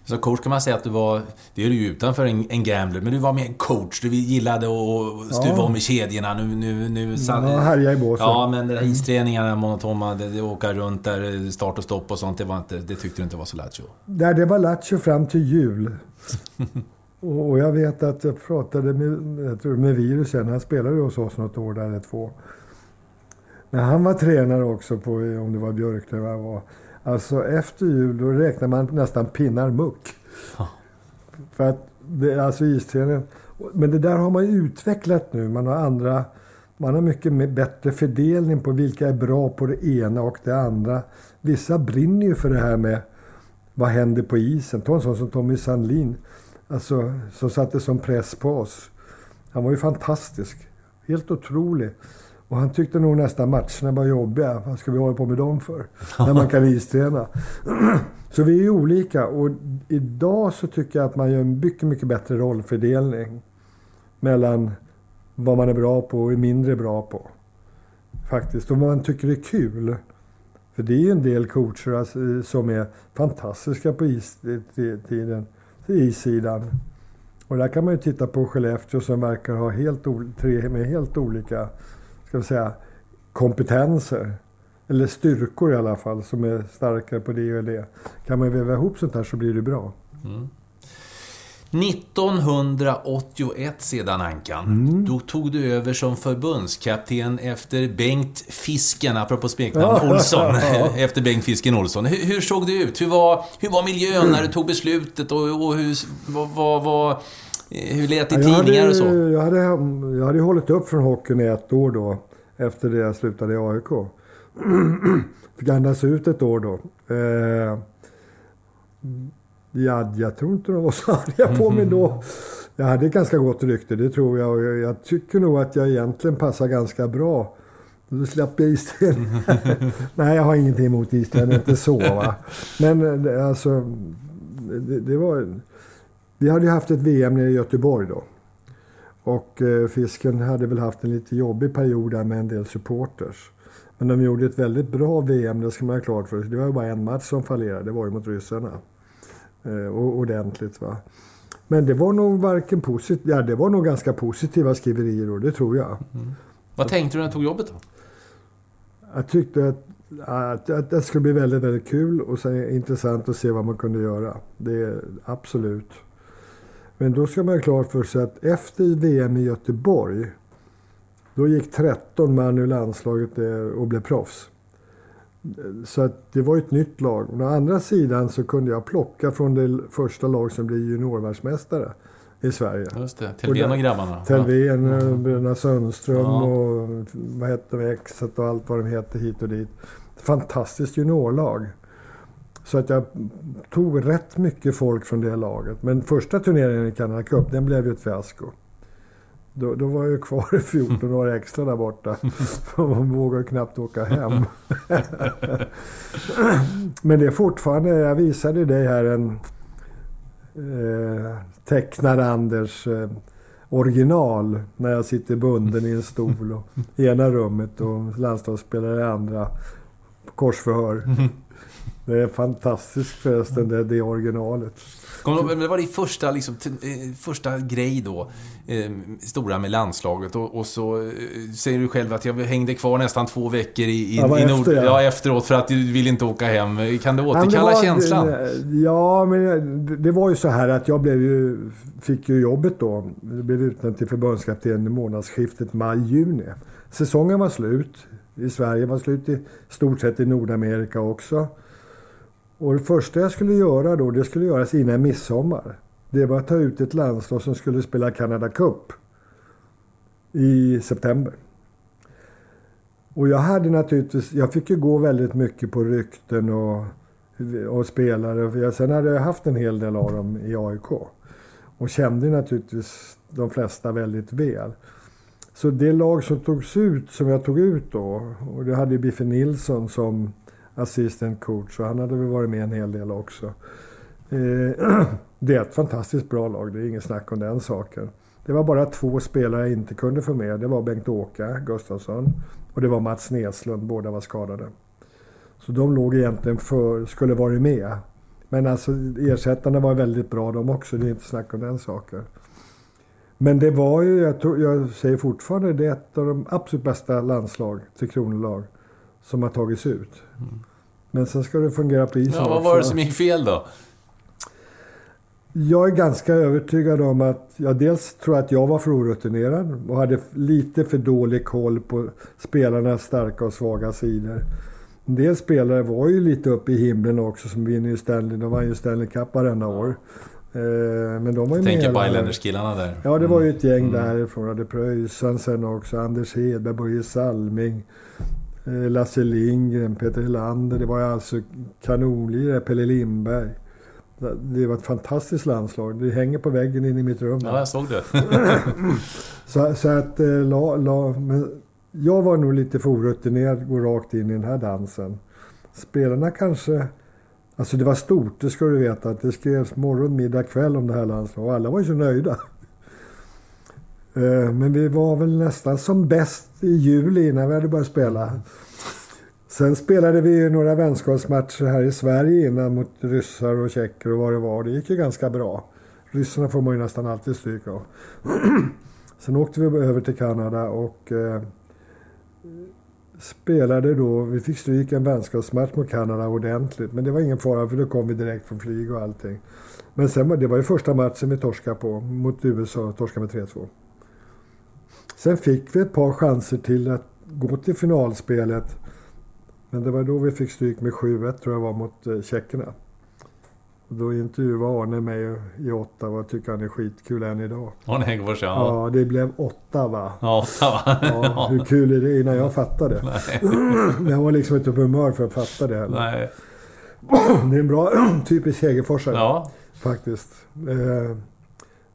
Som coach kan man säga att du var, det är du ju utanför en, en gambler, men du var mer en coach. Du gillade att stuva ja. om i kedjorna. Nu, nu, nu,
ja, härja i båsen.
Ja, men den här isträningarna, monotoma, det, det, åka runt där, start och stopp och sånt, det, var inte, det tyckte du inte var så lattjo?
Nej, det var lattjo fram till jul. och jag vet att jag pratade med, jag tror med virusen, han spelade hos oss något år där eller två. Men han var tränare också på, om det var Björklöv var. Alltså efter jul då räknar man nästan pinnar muck. Ja. För att det, alltså isträningen. Men det där har man ju utvecklat nu. Man har andra... Man har mycket bättre fördelning på vilka är bra på det ena och det andra. Vissa brinner ju för det här med vad händer på isen? Ta en sån som Tommy Sandlin, alltså, som satte som press på oss. Han var ju fantastisk. Helt otrolig. Och han tyckte nog nästan matcherna var jobbiga. Vad ska vi hålla på med dem för? När man kan isträna. så vi är ju olika. Och idag så tycker jag att man gör en mycket, mycket bättre rollfördelning. Mellan vad man är bra på och är mindre bra på. Faktiskt. Och vad man tycker är kul. För det är ju en del coacher alltså, eh, som är fantastiska på istiden, eh, issidan. Och där kan man ju titta på Skellefteå som verkar ha helt, tre med helt olika ska vi säga, kompetenser. Eller styrkor i alla fall, som är starkare på det och det. Kan man väva ihop sånt här så blir det bra. Mm.
1981 sedan Ankan. Mm. Då tog du över som förbundskapten efter Bengt Fisken, apropå smeknamn, Olsson. efter Bengt Fisken Olsson. Hur, hur, såg det ut? Hur var, hur var miljön när du tog beslutet och, och hur, vad, vad, hur lät det i tidningar hade, och så?
Jag hade, jag hade hållit upp från hockeyn i ett år då, efter det jag slutade i AIK. Fick andas ut ett år då. Eh, Ja, jag tror inte de var så arga på mig då. Jag hade ganska gott rykte, det tror jag. Och jag tycker nog att jag egentligen passar ganska bra. Då slapp jag istället. Nej, jag har ingenting emot Israel, inte så va. Men eh, alltså, det, det, var... Vi hade ju haft ett VM nere i Göteborg då. Och eh, Fisken hade väl haft en lite jobbig period där med en del supporters. Men de gjorde ett väldigt bra VM, det ska man ha klart för sig. Det var ju bara en match som fallerade, det var ju mot ryssarna eh, ordentligt. Va? Men det var nog varken positivt... Ja, det var nog ganska positiva skriverier då, det tror jag. Mm.
Vad tänkte du när du tog jobbet då?
Jag tyckte att, att, att det skulle bli väldigt, väldigt kul och sen intressant att se vad man kunde göra. Det är absolut. Men då ska man ha klart för sig att efter VM i Göteborg då gick 13 man ur landslaget eh, och blev proffs. Så att det var ett nytt lag. Å andra sidan så kunde jag plocka från det första lag som blev juniorvärldsmästare i Sverige.
Just det, Thelvén och grabbarna.
Thelvén, ja. Mm. Bruna Sundström ja. och vad hette de, Exet och allt vad de heter hit och dit. Fantastiskt juniorlag. Så att jag tog rätt mycket folk från det laget. Men första turneringen i Canada Cup, den blev ju ett fiasko. Då, då var jag kvar i 14 år extra där borta. Man vågar knappt åka hem. Men det är fortfarande, jag visade dig här en eh, tecknad Anders eh, original när jag sitter bunden i en stol och, i ena rummet och landslagsspelare i andra. Korsförhör. Det är fantastiskt förresten, det, det originalet.
Det var din första, liksom, eh, första grej då, eh, stora med landslaget. Och, och, så eh, säger du själv att jag hängde kvar nästan två veckor i, i, ja, i Nord, efter, ja. ja. efteråt för att du ville inte åka hem. Kan du återkalla var, känslan?
Ja, men det var ju så här att jag blev ju, fick ju jobbet då. Jag blev utnämnd till förbundskapten i månadsskiftet maj-juni. Säsongen var slut. I Sverige var slut i stort sett i Nordamerika också. Och det första jag skulle göra då, det skulle göras innan midsommar. Det var att ta ut ett landslag som skulle spela Canada Cup i september. Och jag hade naturligtvis, jag fick ju gå väldigt mycket på rykten och, och spelare. Jag, sen hade jag haft en hel del av dem i AIK. Och kände naturligtvis de flesta väldigt väl. Så det lag som togs ut, som jag tog ut då, och det hade ju Biffe Nilsson som assistant coach och han hade väl varit med en hel del också. Eh, det är ett fantastiskt bra lag, det är inget snack om den saken. Det var bara två spelare jag inte kunde få med. Det var Bengt-Åke Gustafsson och det var Mats Neslund. Båda var skadade. Så de låg egentligen för, skulle varit med. Men alltså ersättarna var väldigt bra de också. Det är inte snack om den saken. Men det var ju, jag, tror, jag säger fortfarande, det är ett av de absolut bästa landslag, Tre Kronor-lag som har tagits ut. Men sen ska det fungera på isen
ja, Vad var det som gick fel då?
Jag är ganska övertygad om att jag dels tror att jag var för orutinerad och hade lite för dålig koll på spelarnas starka och svaga sidor. En del spelare var ju lite uppe i himlen också som vinner ju Stanley. De vann ju Stanley Cup varenda år. Eh, men de var ju
Tänker på Islanders-killarna där.
Ja, det var ju ett gäng mm. därifrån. Hade Pröjsan sen också. Anders Hedberg, Börje Salming. Eh, Lasse Lindgren, Peter Helander. Det var alltså kanonlirare. Pelle Lindberg. Det var ett fantastiskt landslag. Det hänger på väggen inne i mitt rum.
Ja, jag såg det.
så, så att eh, la, la, men jag var nog lite för orutinerad att gå rakt in i den här dansen. Spelarna kanske... Alltså det var stort, det ska du veta. Att det skrevs morgon, middag, kväll om det här landslaget. Och alla var ju så nöjda. Eh, men vi var väl nästan som bäst i juli innan vi hade börjat spela. Sen spelade vi några vänskapsmatcher här i Sverige innan mot ryssar och tjecker och vad det var. Det gick ju ganska bra. Ryssarna får man ju nästan alltid stryk av. Sen åkte vi över till Kanada och eh, spelade då. Vi fick stryk en vänskapsmatch mot Kanada ordentligt. Men det var ingen fara för då kom vi direkt från flyg och allting. Men sen, det var ju första matchen vi torskade på mot USA. Torskade med 3-2. Sen fick vi ett par chanser till att gå till finalspelet. Men det var då vi fick stryk med 7-1 tror jag var mot eh, tjeckerna. Och då intervjuade Arne mig i åtta och tycker han är skitkul än idag.
Arne Häggfors ja.
Ja, det blev åtta va?
Ja, åtta va?
Ja, hur kul är det innan jag fattade?
Nej.
jag var liksom inte på humör för att fatta det heller.
Nej.
Det är en bra typisk Hägerforsare.
Ja.
Faktiskt. Eh,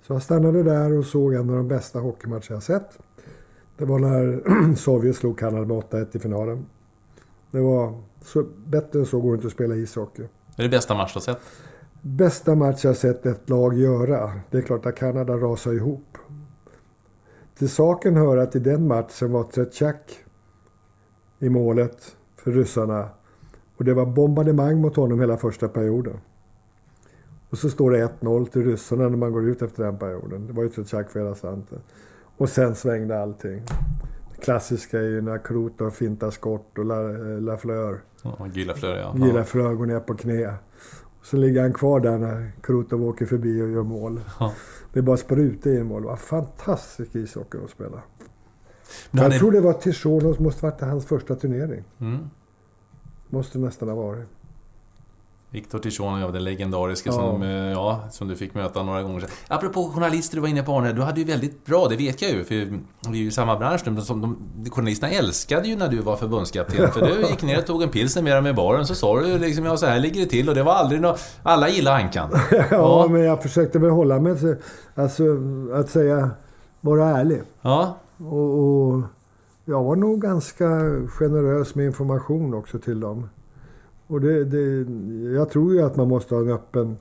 så jag stannade där och såg en av de bästa hockeymatcher jag sett. Det var när Sovjet slog Kanada med 8-1 i finalen. Det var så, bättre än så går det inte att spela ishockey.
Är det bästa match du har sett?
Bästa match jag sett ett lag göra. Det är klart att Kanada rasade ihop. Till saken hör att i den matchen var Tretjak i målet för ryssarna. Och det var bombardemang mot honom hela första perioden. Och så står det 1-0 till ryssarna när man går ut efter den perioden. Det var ju Tretjak för hela slanten. Och sen svängde allting. Det klassiska är ju när Krotov fintar skott och Lafleur.
Ja, Gylafleur ja.
Gylafleur går ner på knä. Så ligger han kvar där när Krotov åker förbi och gör mål.
Ja.
Det är bara spruta in mål. Var fantastisk ishockey att spela.
Men
Jag
är-
tror det var Tichonos, måste varit hans första turnering.
Mm.
Måste nästan ha varit.
Viktor Tichonov, ja, den legendariska
Ja.
som, eh, ja, som du fick möta några gånger sedan. Apropå journalister, du var inne på Arne. Du hade ju väldigt bra, det vet jag ju, för vi är ju i samma bransch nu, men som de, journalisterna älskade ju när du var förbundskapten. För du gick ner och tog en pilsner med dem i baren, så sa du liksom, ja så här ligger det till. Och det var aldrig nå Alla gillar Ankan.
Ja, men jag försökte väl hålla mig till, alltså att säga, vara ärlig.
Ja,
Och, och jag var nog ganska generös med information också till dem. Och det, det, jag tror ju att man måste ha en öppen,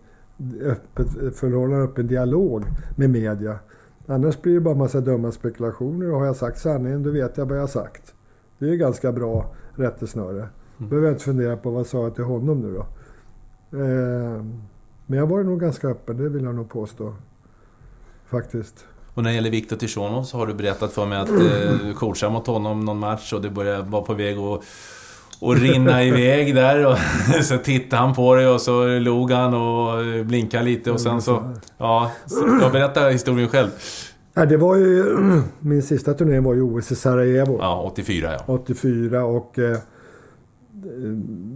öppet förhållande, öppen dialog med media. Annars blir det bara en massa dumma spekulationer. Och har jag sagt sanningen, då vet jag vad jag har sagt. Det är ju ganska bra rättesnöre. Då behöver jag inte fundera på vad sa jag till honom nu då. Eh, men jag var nog ganska öppen, det vill jag nog påstå. Faktiskt.
och när det gäller Viktor Tichonov så har du berättat för mig att eh, du coachade mot honom någon match och det började vara på väg att och rinna iväg där och så tittade han på dig och så log han och blinkade lite och sen så... Ja, så jag berättar historien själv.
Ja, det var ju, min sista turnering var ju OS i Sarajevo.
Ja, 84 ja.
84 och eh,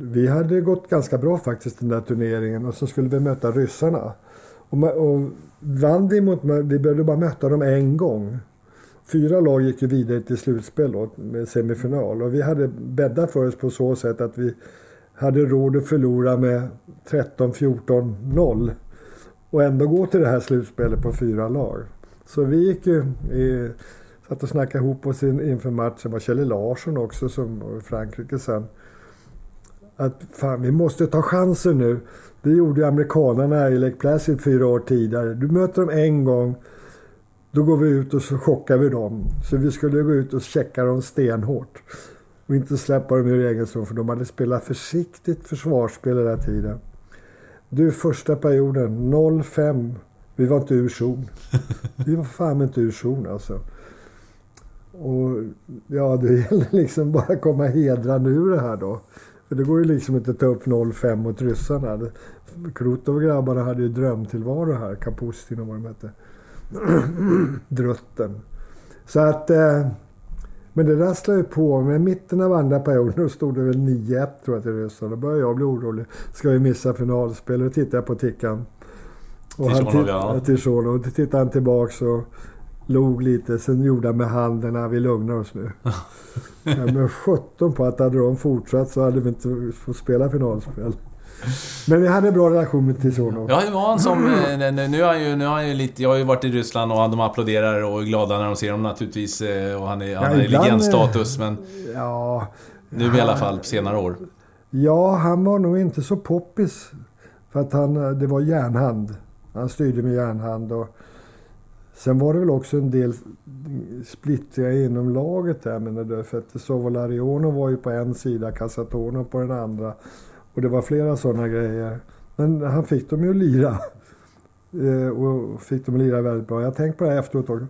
vi hade gått ganska bra faktiskt den där turneringen och så skulle vi möta ryssarna. Och, och vann vi mot, vi behövde bara möta dem en gång. Fyra lag gick ju vidare till slutspel då, med semifinal och vi hade bäddat för oss på så sätt att vi hade råd att förlora med 13-14-0 och ändå gå till det här slutspelet på fyra lag. Så vi gick ju i, satt och snackade ihop oss in- inför matchen. Det var Kjell Larsson också som var i Frankrike sen. Att fan, vi måste ta chansen nu. Det gjorde ju amerikanerna i Lake Placid fyra år tidigare. Du möter dem en gång. Då går vi ut och så chockar vi dem. Så vi skulle gå ut och checka dem stenhårt. Och inte släppa dem ur egen zon för de hade spelat försiktigt försvarsspel hela tiden. Du, första perioden 0-5. Vi var inte ur zon. Vi var fan inte ur zon alltså. Och ja, det gäller liksom bara att komma hedrande ur det här då. För det går ju liksom inte att ta upp 0-5 mot ryssarna. Krutov och grabbarna hade ju drömtillvaro här. Kapustin och vad de hette. Drutten. Så att... Eh, men det rasslade ju på. Men i mitten av andra perioden då stod det väl 9-1 tror jag till ryssarna. Då började jag bli orolig. Ska vi missa finalspel? Och tittade jag på tickan. Och han
ja.
Tichonov. Och då tittade han tillbaks och log lite. Sen gjorde han med handen, "Ah, vi lugnar oss nu. ja, men 17 på att hade de fortsatt så hade vi inte fått spela finalspel. Men jag hade bra relation till sonen.
Ja, det var han som... eh, Nu har han ju, nu har han ju lite... Jag har ju varit i Ryssland och de applåderar och är glada när de ser honom naturligtvis. eh, Och han är, han
Ja, ibland,
legendstatus, men
Ja,
nu i alla fall på senare år.
ja, han var nog inte så poppis. För att han, eh, det var järnhand. Han styrde med järnhand. Och sen var det väl också en del splittringar inom laget där. Men det, för att Sovolarionov var ju på en sida, Casatonov på den andra. Och det var flera sådana grejer. Men han fick dem ju att lira. Eh, och fick dem att lira väldigt bra. Jag har tänkt på det här efteråt också.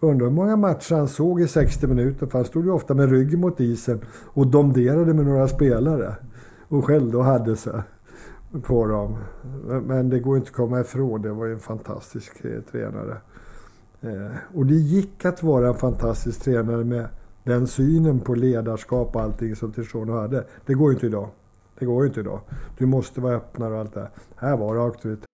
Undrar hur många matcher han såg i 60 minuter. För han stod ju ofta med ryggen mot isen och domderade med några spelare. Och skällde och hade sig på dem. Men det går inte att komma ifrån. Det var ju en fantastisk eh, tränare. Eh, och det gick att vara en fantastisk tränare med den synen på ledarskap och allting som Tishon hade. Det går ju inte idag. Det går ju inte idag. Du måste vara öppnare och allt det här. Här var det auktoritet.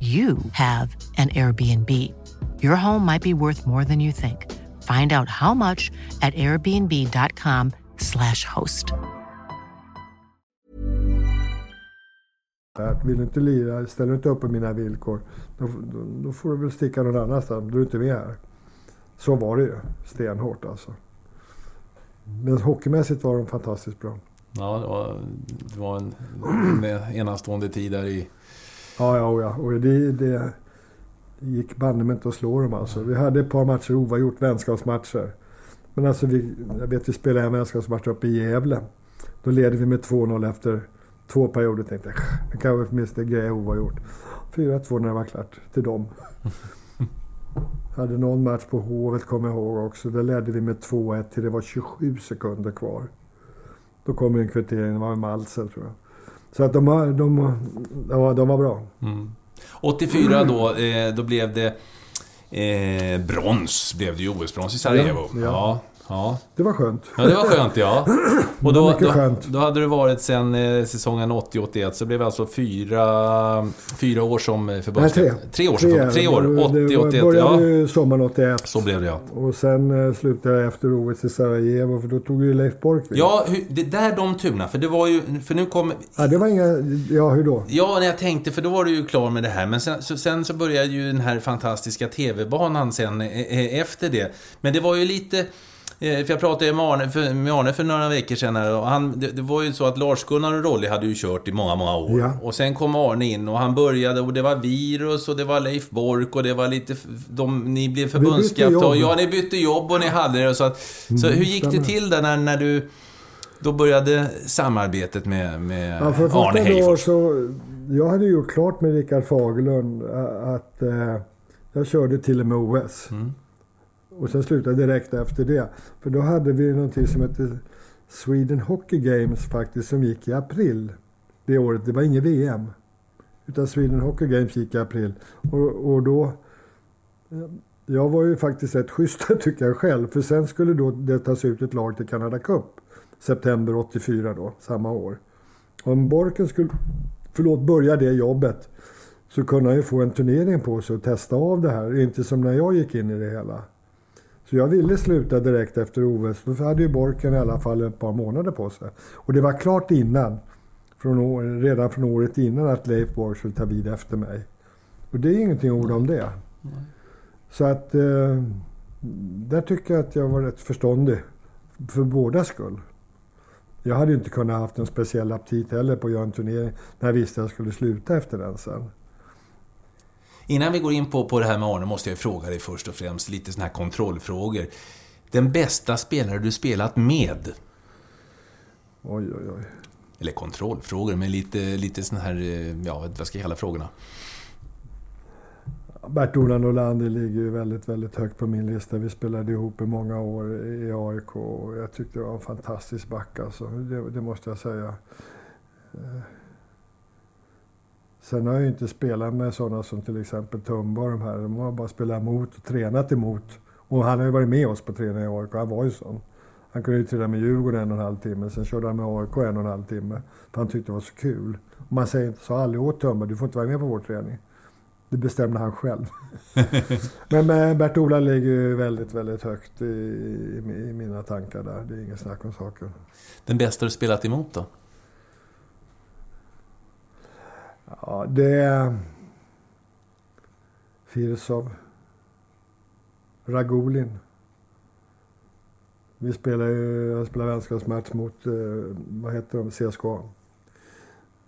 you have an Airbnb. Your home might be worth more than you think. Find out how much at airbnb.com/slash host.
Vill du inte lira, ställer du inte upp på mina villkor, då, då, då får du väl sticka någon annanstans. Då är du inte med här. Så var det ju. Stenhårt alltså. Men hockeymässigt var de fantastiskt bra.
Ja, det var, det var en, en enastående tid där i...
Ja, ja, ja. Och det, det gick banne mig inte att slå dem alltså. Vi hade ett par matcher oavgjort, vänskapsmatcher. Men alltså, vi, jag vet vi spelade en vänskapsmatch uppe i Gävle. Då ledde vi med 2-0 efter två perioder. Tänkte jag, det kan väl åtminstone greja oavgjort. 4-2 när det var klart till dem. hade någon match på Hovet, kommer jag ihåg också. Där ledde vi med 2-1 till det var 27 sekunder kvar. Då kom en kvittering, det var med Malsen tror jag. Så att de, var- de, ja, de var bra.
84 då, eh, då blev det... Eh, brons blev det ju, OS-brons i Sarajevo.
Ja,
Ja,
ja. Det var skönt.
Ja, det var skönt ja. Och då, då,
skönt.
då hade det varit sen eh, säsongen 80-81, så det blev alltså fyra, fyra år som eh,
Nej,
förbundskapten.
tre.
Tre år som förbund- Tre år.
Det var- det
80-81,
började
ja.
sommaren 81.
Så blev det ja.
Och sen eh, slutade jag efter OS i Sarajevo, för då tog ju Leif Bork vid.
Ja, hur, det där de turerna. För det var ju... För nu kom...
Ja, det var inga... Ja, hur då?
Ja, när jag tänkte, för då var du ju klar med det här. Men sen så, sen så började ju den här fantastiska TV-banan sen eh, eh, efter det. Men det var ju lite... eh, För jag pratade med Arne för, med Arne för några veckor sedan här, och han, det, det var ju så att Lars-Gunnar och Rolly hade ju kört i många, många år.
Ja.
Och sen kom Arne in och han började och det var virus och det var Leif Bork och det var lite... De, ni blev förbundskapten. Ja, ni bytte jobb och ni hade det. Så, att, så hur gick det till där när, när du... Då började samarbetet med, med
Ja, för
Arne Hegerfors.
så... Jag hade gjort klart med Rickard Fagerlund ä, att eh, jag körde till och med OS.
Mm.
Och sen slutade direkt efter det. För då hade vi någonting som hette Sweden Hockey Games faktiskt som gick i april. Det året. Det var inget VM. Utan Sweden Hockey Games gick i april. Och, och då... Jag var ju faktiskt rätt schysst tycker jag själv. För sen skulle då det tas ut ett lag till Canada Cup. September 84 då, samma år. Om Borken skulle, förlåt, börja det jobbet så kunde han ju få en turnering på sig och testa av det här. Inte som när jag gick in i det hela. Så jag ville sluta direkt efter OS. Då hade ju Borken i alla fall ett par månader på sig. Och det var klart innan, från år, redan från året innan, att Leif Bork skulle ta vid efter mig. Och det är ingenting ord om det. Så att eh, där tycker jag att jag var rätt förståndig. För båda skull. Jag hade ju inte kunnat haft en speciell aptit heller på att göra en turnering när jag visste att jag skulle sluta efter den sen.
Innan vi går in på, på det här med Arne måste jag fråga dig först och främst lite såna här kontrollfrågor. Den bästa spelare du spelat med?
Oj, oj, oj.
Eller kontrollfrågor, men lite, lite såna här, eh, ja, vad ska jag kalla frågorna?
Bert-Ola Norlander ligger ju väldigt, väldigt högt på min lista. Vi spelade ihop i många år i AIK och jag tyckte det var en fantastisk back alltså. Det, det måste jag säga. Sen har jag ju inte spelat med sådana som till exempel Tumba och de här. De har bara spelat emot och tränat emot. Och han har ju varit med oss på träning i AIK. Han var ju sån. Han kunde ju träna med Djurgården en och en halv timme. Sen körde han med AIK en och en halv timme. För han tyckte det var så kul. Och man säger inte så aldrig åt Tumba, du får inte vara med på vår träning. Det bestämde han själv. Men med Bert-Ola ligger ju väldigt, väldigt högt i, i, i mina tankar där. Det är inget snack om saken.
Den bästa du spelat emot då?
Ja, det är Firsov. Ragulin. Vi spelar ju, jag spelar vänskapsmatch mot, eh, vad heter de, CSKA.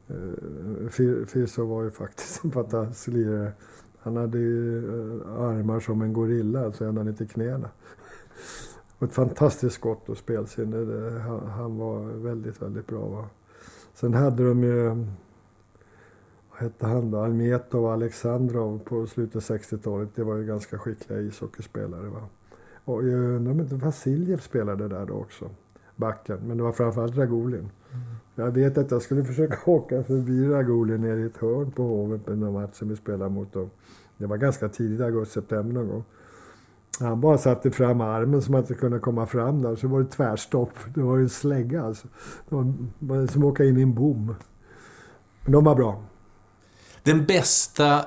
Eh, Fir- Firsov var ju faktiskt en fantastisk lirare. Han hade ju eh, armar som en gorilla, alltså ända ner till knäna. Och ett fantastiskt skott och spelsinne. Han, han var väldigt, väldigt bra. Va? Sen hade de ju, hette han då? Almetov och Alexandrov på slutet av 60-talet. Det var ju ganska skickliga ishockeyspelare. Va? Och jag undrar om inte Vasiljev spelade där då också. Backen. Men det var framförallt Ragulin. Jag vet att jag skulle försöka åka förbi Ragulin ner i ett hörn på Hovet på den matchen vi spelade mot dem. Det var ganska tidigt, augusti-september någon gång. Han bara satte fram armen som att det kunde komma fram där. Så var det tvärstopp. Det var ju en slägga alltså. Det var som att åka in i en bom. Men de var bra.
Den bästa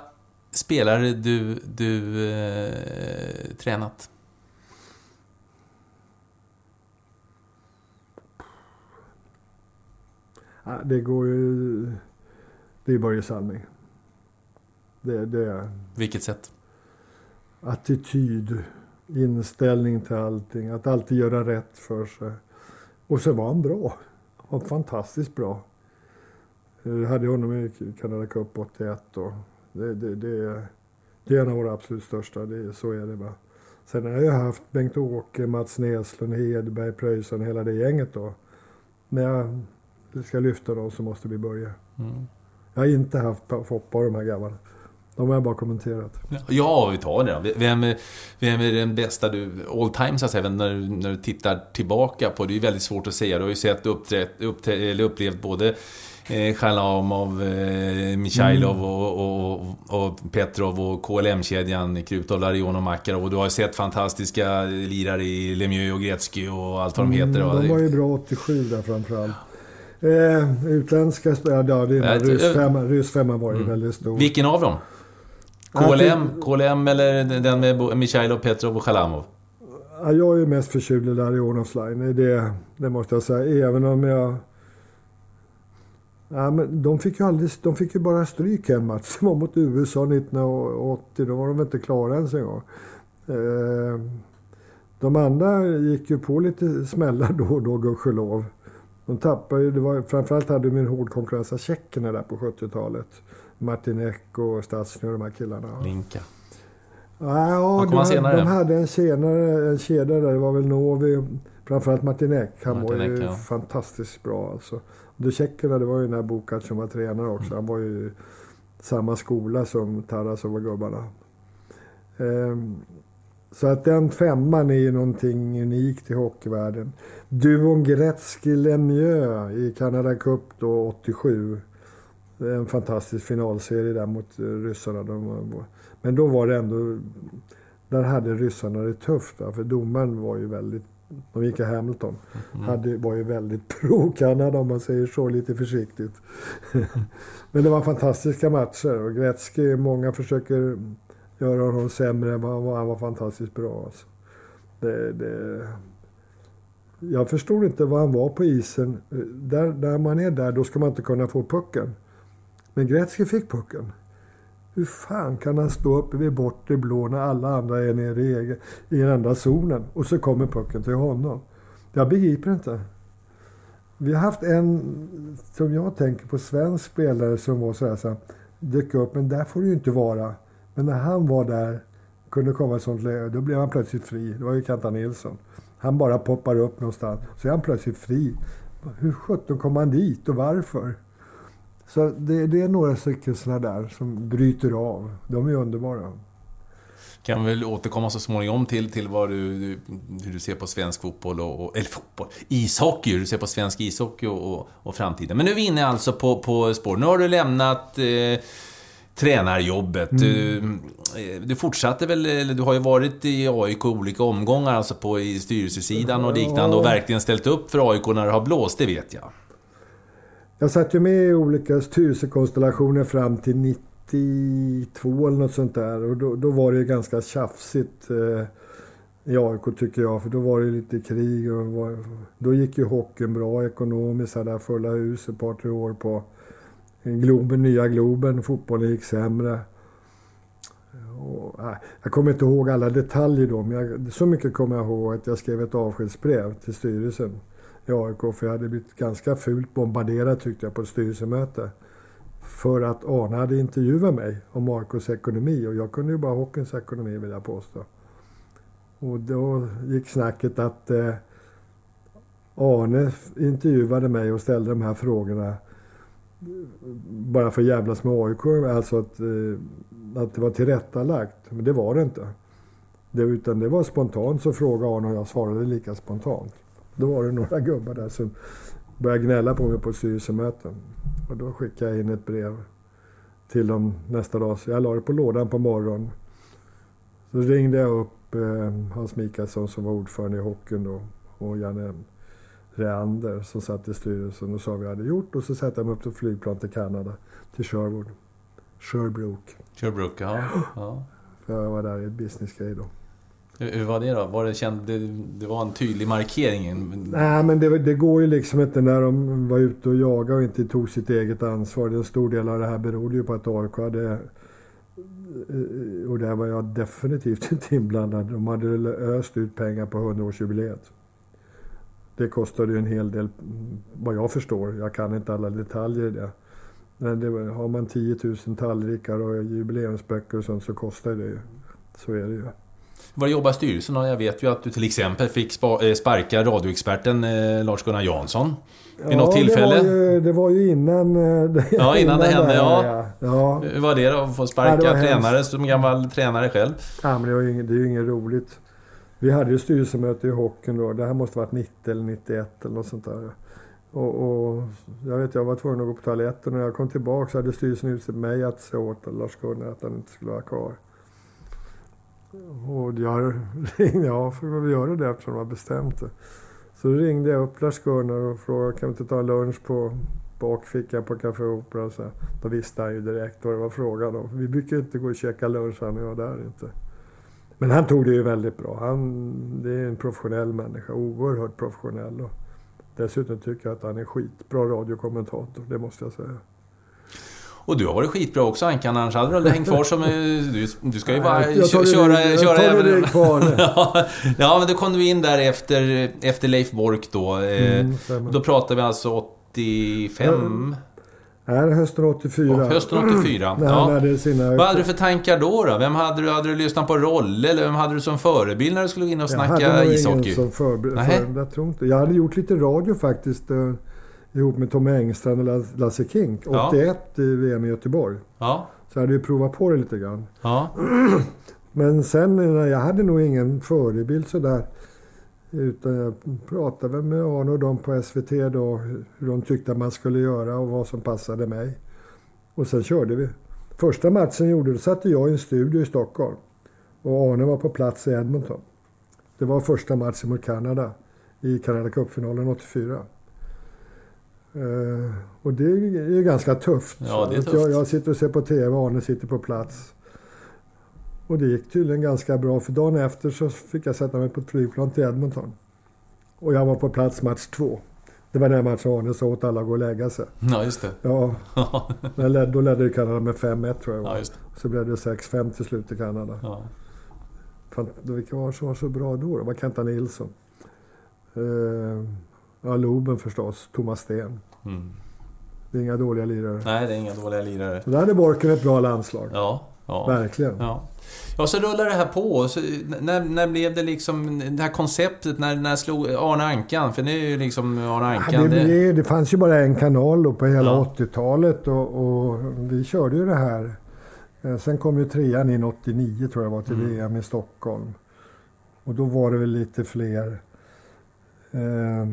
spelare du, du eh, tränat?
Ja, Det går ju... Det är Börje Salming. Det, det är
Vilket sätt?
attityd, inställning till allting. Att alltid göra rätt för sig. Och så var han bra. Han var fantastiskt bra. Jag hade honom i Canada Cup 81. Och det, det, det, är- det är en av våra absolut största. Det, så är det. Va? Sen har jag haft Bengt-Åke, Mats Näslund, Hedberg, Pröjsson, hela det gänget. Då. När jag ska lyfta dem så måste vi börja.
Mm.
Jag har inte haft Foppa och de här grabbarna. De har jag bara kommenterat.
Ja, vi tar det då. Vem, är- vem är den bästa du, all time så att säga, när, du- när du tittar tillbaka på? Det är ju väldigt svårt att säga. Du har ju sett uppträtt, uppträ, eller upplevt både eh, Chalamov, eh, Michailov och, och, och Petrov och KLM-kedjan, Krutov, Larionov, Makarov. Och du har ju sett fantastiska lirare i Lemieux och Gretzky och allt vad de heter.
Mm, de var ju bra 87 där framförallt. Eh, utländska spelare, ja det är
Ja,
ryss
eh,
femma, var ju
Mm.
väldigt stor.
Vilken av dem? KLM, KLM eller den med Michailov, Petrov och Chalamov?
Ja, jag är ju mest förtjust i Larionovs line, det, det måste jag säga. Även om jag... Ja, men de, fick ju aldrig, de fick ju bara stryk en match. Det var mot USA 1980. Då var de inte klara ens en gång. Eh, de andra gick ju på lite smällar då och då, gudskelov. De tappade ju, det var, framförallt hade de en hård konkurrens av tjeckerna där på 70-talet. Martinek och Stastny och de här killarna.
Linka.
Ja,
kom
de,
senare?
de hade en, senare, en kedja där. Det var väl Novi, Framförallt Martin Han
Martin
var ju
Eck, ja.
fantastiskt bra alltså. De tjeckerna, det var ju den här Bokac som var tränare också. Han var ju samma skola som Taras och gubbarna. Ehm, så att den femman är ju någonting unikt i hockeyvärlden. Duon Gretzky-Lemieux i Canada Cup då 87. Det En fantastisk finalserie där mot ryssarna. De var, men då var det ändå... Där hade ryssarna det tufft. va, För domaren var ju väldigt... Och Mika i Hamilton. Hade, var ju väldigt pro-Kanada om man säger så lite försiktigt. men det var fantastiska matcher. Och Gretzky, många försöker göra honom sämre. Men han var, han var fantastiskt bra. Alltså. Det, det, jag förstod inte vad han var på isen. Eh, där, där man är där, då ska man inte kunna få pucken. Men Gretzky fick pucken. Hur fan kan han stå uppe vid bortre blå när alla andra är nere i, egen, i den andra zonen och så kommer pucken till honom? Jag begriper inte. Vi har haft en, som jag tänker på, svensk spelare som var så här, så här dök upp, men där får du ju inte vara. Men när han var där, kunde komma i ett sånt läge, då blev han plötsligt fri. Det var ju Kenta Nilsson. Han bara poppar upp någonstans, så är han plötsligt fri. Hur sjutton kom han dit och varför? Så det, det är några stycken sådana där som bryter av. De är underbara.
Kan väl återkomma så småningom till, till vad du, du, hur du ser på svensk fotboll och, och eller fotboll, ishockey, hur du ser på svensk ishockey och, och, och framtiden. Men nu är vi inne alltså på, på spår. Nu har du lämnat eh, tränarjobbet. Du, eh, du fortsatte väl, eller du har ju varit i AIK i olika omgångar, alltså på i styrelsesidan och liknande och verkligen ställt upp för AIK när det har blåst, det vet jag.
Jag satt ju med i olika styrelsekonstellationer fram till 92 eller något sånt där. Och då, då var det ju ganska tjafsigt eh, i AIK tycker jag. För då var det lite krig och var, då gick ju hockeyn bra ekonomiskt. Hade fulla hus ett par, tre år på Globen, nya Globen. Fotbollen gick sämre. Och, äh, jag kommer inte ihåg alla detaljer då, men jag, så mycket kommer jag ihåg att jag skrev ett avskedsbrev till styrelsen i AIK. För jag hade blivit ganska fult bombarderad tyckte jag på ett styrelsemöte. För att Arne hade intervjuat mig om AIKs ekonomi och jag kunde ju bara hockeyns ekonomi vill jag påstå. Och då gick snacket att eh, Arne intervjuade mig och ställde de här frågorna bara för att jävlas med AIK. Alltså att, eh, att det var tillrättalagt. Men det var det inte. Det, utan det var spontant så frågade Arne och jag svarade lika spontant. Då var det några gubbar där som började gnälla på mig på styrelsemöten. Och då skickade jag in ett brev till dem nästa dag. Så jag la det på lådan på morgonen. Så ringde jag upp eh, Hans Mikaelsson som var ordförande i hockeyn då. Och Janne Reander som satt i styrelsen och sa vad vi hade gjort. Och så satte jag mig upp till flygplan till Kanada. Till Sherwood. Sherbrooke.
Sherbrooke, ja. ja.
För jag var där i businessgrej då.
Hur, hur var det då? Var det, känd, det, det var en tydlig markering?
Nej, men det, det, går ju liksom inte när de var ute och jagade och inte tog sitt eget ansvar. En stor del av det här berodde ju på att AIK hade... Eh, och där var jag definitivt inte inblandad. De hade öst ut pengar på 100-årsjubileet. Det kostade ju en hel del, vad jag förstår. Jag kan inte alla detaljer i det. Men det, har man 10 000 tallrikar och jubileumsböcker och sånt så kostar det ju. Så är det ju.
Var jobbar styrelsen Jag vet ju att du till exempel fick sparka radioexperten Lars-Gunnar Jansson. Vid
ja,
något tillfälle.
Det var ju, det var ju innan... Det,
ja, innan, det hände,
där,
ja.
ja.
Hur var det då? Att få sparka
ja,
tränare
hemskt.
som gammal tränare själv?
Ja, men det, var ju det är ju inget roligt. Vi hade ju styrelsemöte i hockeyn då. Det här måste varit 90 eller 91 eller något sånt där. Och, och jag vet, jag var tvungen att gå på toaletten och när jag kom tillbaka så hade styrelsen utsett mig att säga åt Lars-Gunnar att han inte skulle vara kvar. Och jag ringde, ja, får vi göra det eftersom de har bestämt det. Så ringde jag upp Lars-Gunnar och frågade kan vi inte ta en lunch på bakfickan på Café Opera. Så då visste han ju direkt vad det var frågan om. Vi brukar inte gå och käka lunch han och jag där inte. Men han tog det ju väldigt bra. Han, det är en professionell människa, oerhört professionell. Och dessutom tycker jag att han är skitbra radiokommentator, det måste jag säga.
Och du har varit skitbra också Ankan, annars hade du aldrig hängt kvar som... Du, du ska ju bara
jag tar
köra...
jag
köra
tar
även...
det kvar nu.
ja, men då kom du in där efter, efter Leif Bork då.
Mm,
då pratar vi alltså 85?
Nej, hösten 84.
Och hösten 84.
När han hade sina...
Vad hade du för tankar då? då? Vem hade du? Hade du lyssnat på Rolle? Eller vem hade du som förebild när du skulle in och snacka
jag hade nog
ishockey?
Ingen som förber-
Nähä.
för, jag, tror inte. jag hade gjort lite radio faktiskt. Ihop med Tommy Engstrand och Las- Lasse Kink.
Ja.
81 i VM i Göteborg.
Ja.
Så jag hade ju provat på det lite grann.
Ja.
Men sen, jag hade nog ingen förebild sådär. Utan jag pratade med Arne och dem på SVT då. Hur de tyckte att man skulle göra och vad som passade mig. Och sen körde vi. Första matchen gjorde, då satte jag i en studio i Stockholm. Och Arne var på plats i Edmonton. Det var första matchen mot Kanada i Canada Cup-finalen 84. Eh, och det är ju ganska tufft.
Ja, det är tufft.
Jag, jag sitter och ser på TV och Arne sitter på plats. Och det gick tydligen ganska bra för dagen efter så fick jag sätta mig på ett flygplan till Edmonton. Och jag var på plats match två. Det var den matchen Arne sa åt alla att gå och lägga sig.
ja, just det.
Ja, ledde, då ledde Kanada med 5-1 tror jag
Ja, just det.
Så blev det 6-5 till slut i Kanada.
Ja.
Fan, vilka var det som var så bra då? Det var Kenta Nilsson. Eh, ja, Loben förstås. Thomas Sten.
Mm.
Det är inga dåliga lirare.
Nej, det är inga dåliga lirare.
Så där hade Borken ett bra landslag.
Ja. ja.
Verkligen.
Ja. Ja, så rullar det här på. Så, när, när blev det liksom det här konceptet? När, när slog Arne Ankan? För det är ju liksom Arne
Ja,
Ankan.
det, det, det fanns ju bara en kanal då på hela
Ja.
80-talet och, och vi körde ju det här. Eh, Sen kom ju trean in 89 tror jag var till
Mm.
VM i Stockholm. Och då var det väl lite fler. Eh,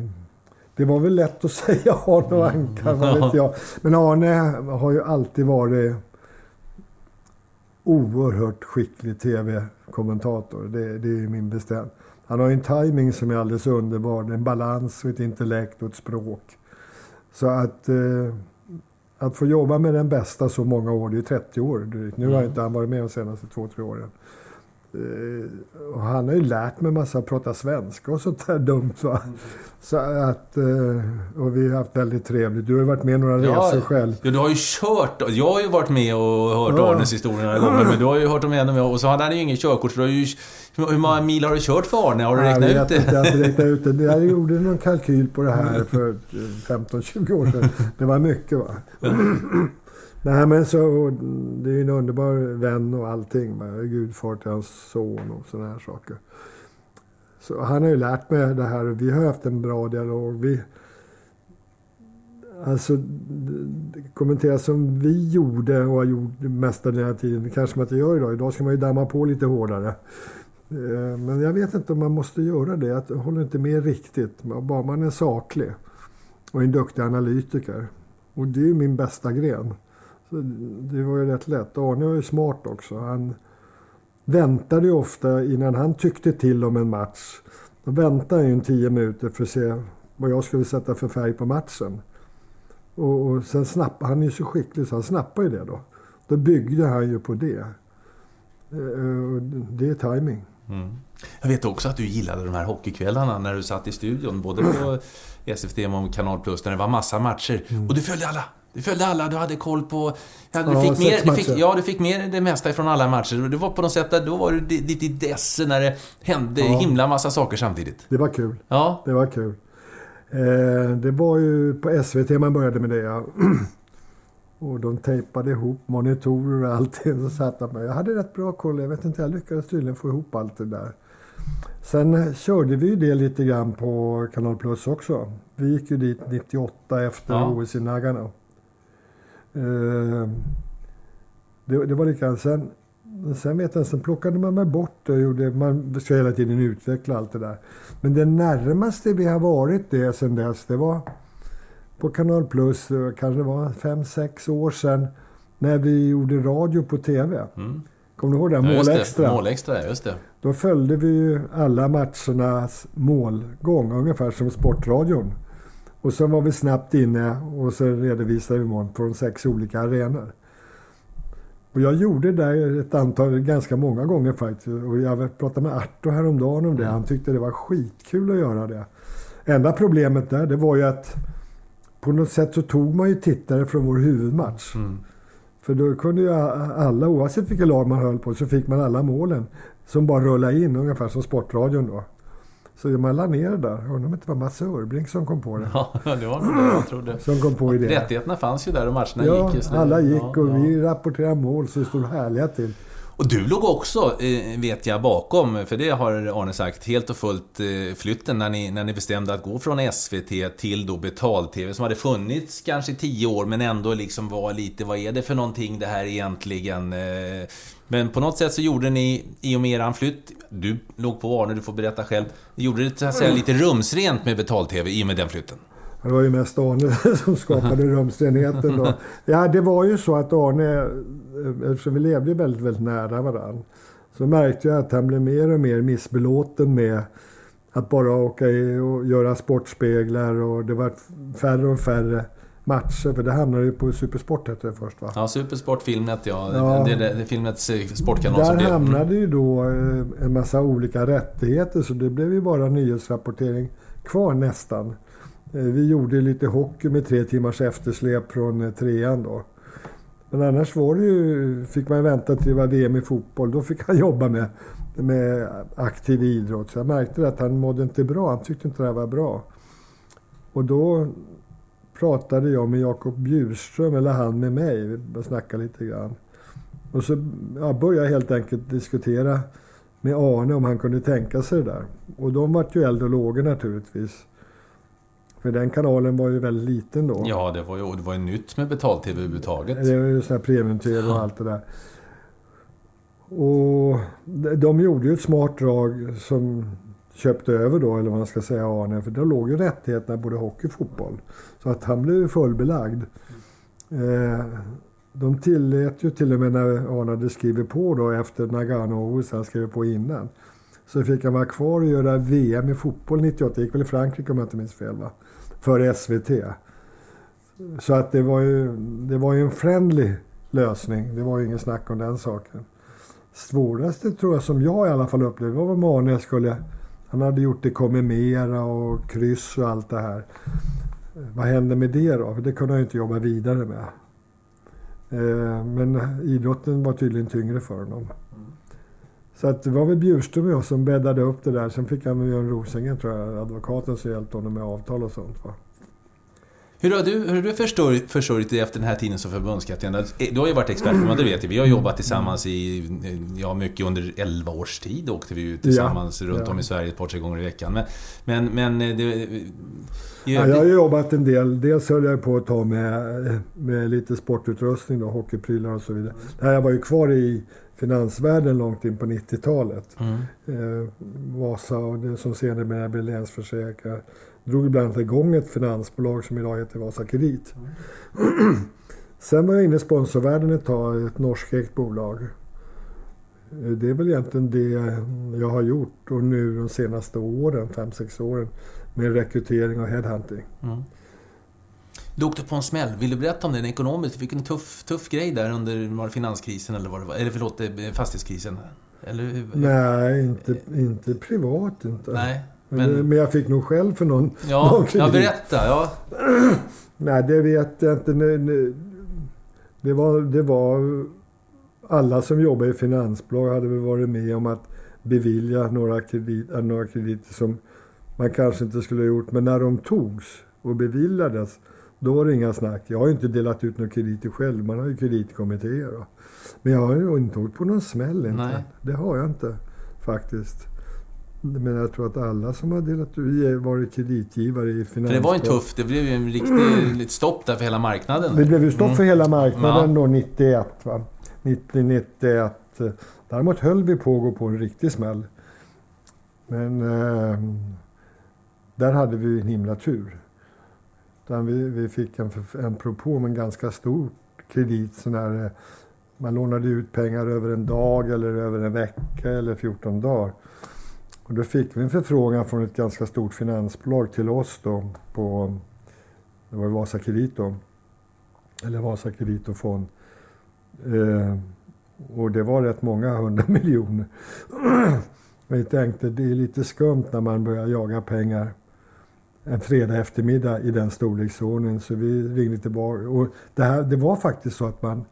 Det var väl lätt att säga Arne och Ankan, vad vet jag. Men Arne har ju alltid varit oerhört skicklig tv-kommentator. Det, det är min bestämd. Han har ju en timing som är alldeles underbar. En balans och ett intellekt och ett språk. Så att, eh, att få jobba med den bästa så många år, det är ju 30 år drygt. Nu har
Mm.
inte han varit med de senaste två, tre åren. Eh, och han har ju lärt mig massa att prata svenska och sånt där dumt. Va? Så att, eh, och vi har haft väldigt trevligt. Du har ju varit med några
Ja,
resor själv.
Ja, du har ju kört. Jag har ju varit med och hört
Ja.
Arnes historia några gånger. Men du har ju hört dem ännu mer. Och så hade han ju ingen körkort. Så du har ju, hur många mil har du kört för Arne? Har du
Jag
räknat ut det?
inte, jag har inte ut det. Jag gjorde någon kalkyl på det här för eh, 15-20 år sedan. Det var mycket va. Nej men så, det är ju en underbar vän och allting. Jag är gudfar till hans son och sådana här saker. Så han har ju lärt mig det här och vi har haft en bra dialog. Vi, alltså, kommentera som vi gjorde och har gjort mesta den här tiden. Kanske man inte gör idag. Idag ska man ju damma på lite hårdare. Eh, men jag vet inte om man måste göra det. Jag håller inte med riktigt. Bara man är saklig och en duktig analytiker. Och det är ju min bästa gren. Det var ju rätt lätt. Arne var ju smart också. Han väntade ju ofta innan han tyckte till om en match. Då väntade han ju en tio minuter för att se vad jag skulle sätta för färg på matchen. Och, och sen snappade han är ju så skicklig så han snappade ju det då. Då byggde han ju på det. Eh, och Det är timing.
Mm. Jag vet också att du gillade de här hockeykvällarna när du satt i studion. Både på SFTM och Kanal Plus, när det var massa matcher. Och du följde alla. Du följde alla, du hade koll på... Ja, du,
Ja,
fick mer, du, fick, ja, du fick mer det mesta ifrån alla matcher. Det var på något sätt, då var du di- ditt intresse när det hände
Ja.
himla massa saker samtidigt.
Det var kul.
Ja,
Det var kul. Eh, det var ju på SVT man började med det. Ja. Och de tejpade ihop monitorer och allting. Så satt jag med. Jag hade rätt bra koll. Jag vet inte, jag lyckades tydligen få ihop allt det där. Sen körde vi ju det lite grann på Kanal Plus också. Vi gick ju dit 98 efter
Ja.
OS i Nagano. Eh, det, det var likadant. Sen, sen vet jag, sen plockade man mig bort och Gjorde, man ska hela tiden utveckla allt det där. Men det närmaste vi har varit det sen dess, det var på Kanal Plus, eh, kanske det var fem sex år sedan, när vi gjorde radio på TV.
Mm.
Kommer du ihåg det?
ja
Mål extra.
Mål extra, just det.
Då följde vi ju alla matchernas målgång, ungefär som Sportradion. Och så var vi snabbt inne och så redovisade vi mål från sex olika arenor. Och jag gjorde det där ett antal, ganska många gånger faktiskt. Och jag pratade med Arto häromdagen om det. Han tyckte det var skitkul att göra det. Enda problemet där, det var ju att på något sätt så tog man ju tittare från vår huvudmatch.
Mm.
För då kunde ju alla, oavsett vilket lag man höll på, så fick man alla målen som bara rullade in, ungefär som Sportradion då. Så man la ner det där. Undrar om det var Mats Örbrink som kom på det.
Ja, det var nog det jag trodde.
Som kom på idén.
Rättigheterna fanns ju där och matcherna
Ja,
gick. just nu.
alla gick
Ja,
och
ja.
vi rapporterade mål så det stod härliga till.
Och du låg också, eh, vet jag, bakom, för det har Arne sagt, helt och fullt eh, flytten när ni, när ni bestämde att gå från SVT till då betal-TV som hade funnits kanske i tio år men ändå liksom var lite, vad är det för någonting det här egentligen? Eh, Men på något sätt så gjorde ni, i och med eran flytt, du låg på Arne, du får berätta själv, gjorde det så att säga lite rumsrent med betal-TV i och med den flytten?
Det var ju mest Arne som skapade rumsrenheten då. Ja, det var ju så att Arne, eftersom vi levde väldigt, väldigt nära varandra, så märkte jag att han blev mer och mer missbelåten med att bara åka i och göra sportspeglar och det var färre och färre matcher. För det hamnade ju på Supersport hette det först va?
Ja, Supersport, Filmnet, ja.
Ja.
Det, det, det Filmnets eh, sportkanal
Där
blev... Mm.
hamnade ju då eh, en massa olika rättigheter så det blev ju bara nyhetsrapportering kvar nästan. Eh, Vi gjorde lite hockey med tre timmars eftersläp från trean då. Men annars var det ju, fick man vänta till det var VM i fotboll. Då fick han jobba med, med aktiv idrott. Så jag märkte att han mådde inte bra. Han tyckte inte det här var bra. Och då pratade jag med Jakob Bjurström, eller han med mig. Vi snackade lite grann. Och så ja, började jag helt enkelt diskutera med Arne om han kunde tänka sig det där. Och de vart ju eld och lågor naturligtvis. För den kanalen var ju väldigt liten då.
Ja, det var ju, det var ju nytt med betal-TV överhuvudtaget.
Det var ju sån här premium-tv och allt det där. Och de- de gjorde ju ett smart drag som köpte över då, eller vad man ska säga, Arne. För då låg ju rättigheterna både hockey och fotboll. Så att han blev ju fullbelagd. Eh, de tillät ju till och med när Arne hade skrivit på då efter Nagano-OS, han skrev på innan. Så fick han vara kvar och göra VM i fotboll 98. Det gick väl i Frankrike om jag inte minns fel va? För SVT. Så att det var ju, det var ju en friendly lösning. Det var ju ingen snack om den saken. Svåraste tror jag som jag i alla fall upplevde var vad Arne skulle... Han hade gjort det kommer mera och kryss och allt det här. Vad hände med det då? För det kunde han ju inte jobba vidare med. Eh, men idrotten var tydligen tyngre för honom. Så att det var väl Bjurström och jag som bäddade upp det där. Sen fick han med Björn Rosengren, tror jag, advokaten som hjälpte honom med avtal och sånt. Va?
Hur har du, hur har du försörjt, försörjt dig efter den här tiden som förbundskapten? Du har ju varit expert på det vet jag. Vi har jobbat tillsammans i, ja mycket under 11 års tid åkte vi ju tillsammans
Ja,
runt
ja.
om i Sverige ett par, tre gånger i veckan. Men, men, men eh, det... i
Ja, jag har jobbat en del. Dels höll jag på att ta med, med lite sportutrustning, då, hockeyprylar och så vidare. Jag var ju kvar i finansvärlden långt in på 90-talet.
Mm.
Eh, Vasa och det som senare blev Länsförsäkringar. Drog bland annat igång ett finansbolag som idag heter Vasa Kredit. Sen var jag inne i sponsorvärlden ett tag, ett norskägt bolag. Eh, Det är väl egentligen det jag har gjort och nu de senaste åren, fem sex åren, med rekrytering och headhunting.
Du åkte på en smäll. Vill du berätta om den ekonomiskt? Du fick en tuff, tuff grej där under var finanskrisen eller vad det var. Eller förlåt, eh, fastighetskrisen. Eller?
Nej, inte, inte privat inte.
Nej,
Men,
men...
jag fick nog själv för någon,
Ja,
någon
ja,
kredit.
berätta. Ja.
Nej, det vet jag inte. Det, var, det var... Alla som jobbar i finansbolag hade väl varit med om att bevilja några, kredit, äh, några krediter som man kanske inte skulle ha gjort. Men när de togs och beviljades, då var det inga snack. Jag har ju inte delat ut några krediter själv. Man har ju kreditkommittéer. då. Men jag har ju inte åkt på någon smäll. Inte.
Nej.
Det har jag inte faktiskt. Men jag tror att alla som har delat ut, varit kreditgivare i
För
finansbolag...
det var en tuff... Det blev ju en riktig ett stopp där för hela marknaden.
Det blev ju stopp för hela marknaden
Ja.
då 91. Va? 90, 91. Däremot höll vi på att gå på en riktig smäll. Men eh, där hade vi en himla tur. Utan vi, vi fick en, en propå om en ganska stor kredit. Sån här, eh, man lånade ut pengar över en dag eller över en vecka eller 14 dagar. Och då fick vi en förfrågan från ett ganska stort finansbolag till oss då på, det var Vasakredit då, eller Vasakredit och Fond. Eh, och det var rätt många hundra miljoner. Men jag tänkte det är lite skumt när man börjar jaga pengar en fredag eftermiddag i den storleksordningen. Så vi ringde tillbaka. Och det, här, det var faktiskt så att man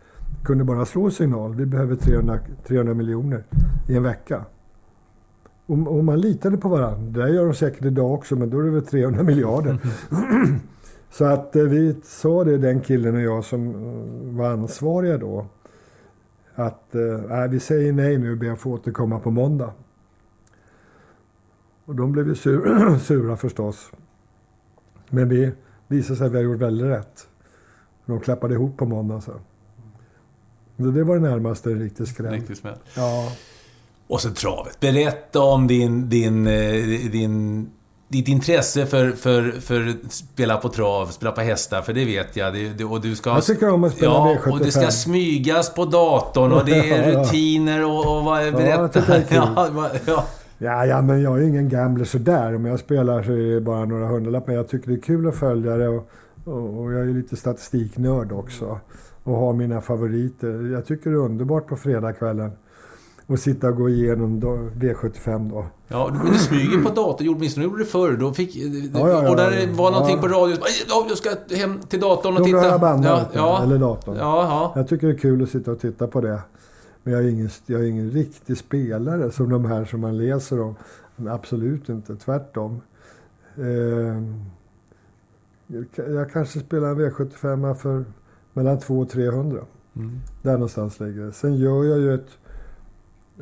kunde bara slå signal. Vi behöver 300, 300 miljoner i en vecka. Och, och man litade på varandra. Det gör de säkert idag också, men då är det väl 300 miljarder. Så att eh, vi sa det, den killen och jag som eh, var ansvariga då. Att äh, vi säger nej nu och ber att få återkomma på måndag. Och de blev ju sur, sura förstås. Men vi visade sig att vi har gjort väldigt rätt. De klappade ihop på måndagen sen. Det var det närmaste en riktig skräll.
Riktig smäll.
Ja.
Och så travet. Berätta om din, din, eh, din, ditt intresse för, för, för spela på trav, spela på hästar, för det vet jag. Det, det, och du ska,
jag tycker om att spela
ja,
V75.
och det ska smygas på datorn och det är rutiner och, och vad... Berätta.
Ja, jag
ja, va- ja.
Ja, ja, men jag är ingen gambler sådär. Om jag spelar så är det bara några hundralappar. Jag tycker det är kul att följa det och, och, och jag är lite statistiknörd också. Och har mina favoriter. Jag tycker det är underbart på fredagskvällen. Och sitta och gå igenom då, V75 då.
Ja, men du smyger på datorn, åtminstone gjorde du det förr. Då fick,
Ja, ja, ja.
och där var någonting
Ja.
på radion. Ja, jag ska hem till datorn och
Då
titta.
jag bandat
ja, ja.
eller datorn.
Ja, ja.
Jag tycker det är kul att sitta och titta på det. Men jag är ingen, jag är ingen riktig spelare som de här som man läser om. Absolut inte, tvärtom. Eh, jag kanske spelar en V75 för mellan 200 och 300.
Mm.
Där någonstans ligger det. Sen gör jag ju ett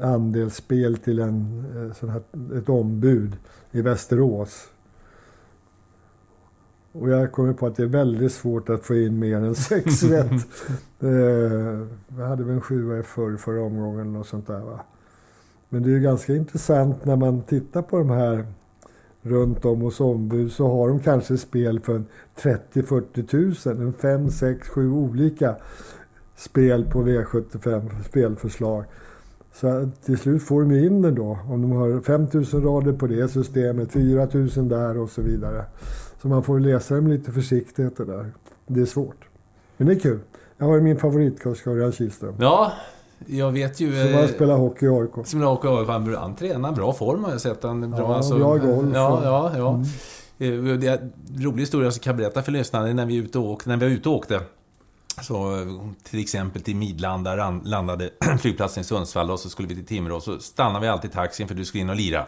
andelsspel till en, eh, sån här, ett ombud i Västerås. Och jag kommer på att det är väldigt svårt att få in mer än sex rätt. Eh, jag hade väl en sjua i förr, förra omgången något sånt där va. Men det är ju ganska intressant när man tittar på de här runt om hos ombud så har de kanske spel för en 30-40 tusen. En 5, 6, 7 olika spel på V75 spelförslag. Så till slut får de in den då. Om de har 5000 rader på det systemet, 4000 där och så vidare. Så man får läsa dem lite försiktigt det där. Det är svårt. Men det är kul. Jag har ju min favoritkusk, Örjan Kihlström.
ja, jag vet ju...
Som
eh,
har spelat hockey i AIK.
Som jag åker han, han tränar bra form har jag sett. Han, bra, alltså-
Ja, bra golf
Ja,
och-
ja, ja. Eh, Det är en rolig historia som jag kan berätta för lyssnarna. När vi, är ute och åkte, när vi var ute och åkte. Så eh, till exempel till Midlanda landade flygplatsen i Sundsvall och så skulle vi till Timrå. Så stannade vi alltid taxin för du skulle in och lira.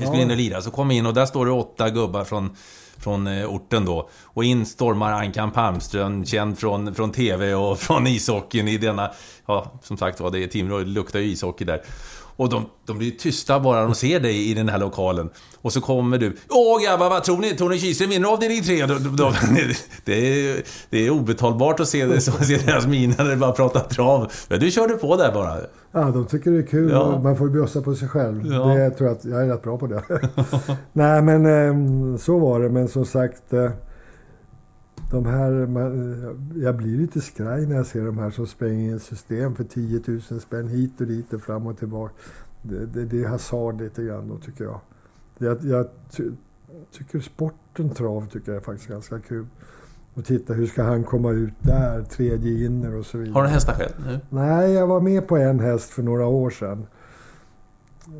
Vi skulle in och lira. Så kom vi in och där står det åtta gubbar från, från eh, orten då. Och in stormar Ankan Palmström, känd från, från TV och från ishockeyn i denna... Ja, som sagt var, det är Timrå, det luktar ju ishockey där. Och de, de blir tysta bara de ser dig i den här lokalen. Och så kommer du. Åh grabbar, vad tror ni? Tony Kihlström vinner avdelning 3. De, de, de, det, är, det är obetalbart att se, det, se deras miner när de bara pratar trav. Men du körde på där bara.
Ja, de tycker det är kul.
Ja.
Man får bjussa på sig själv.
Ja.
Det tror jag att jag är rätt bra på det. Nej, men eh, så var det. Men som sagt, eh, de här... Man, jag blir lite skraj när jag ser de här som springer i ett system för 10 000 spänn hit och dit och fram och tillbaka. Det, det, det är hasard lite grann då, tycker jag. Jag, jag ty, tycker sporten trav tycker jag är faktiskt ganska kul. Och titta, hur ska han komma ut där? Tredje inner och så vidare.
Har du hästar själv nu?
Nej, jag var med på en häst för några år sedan.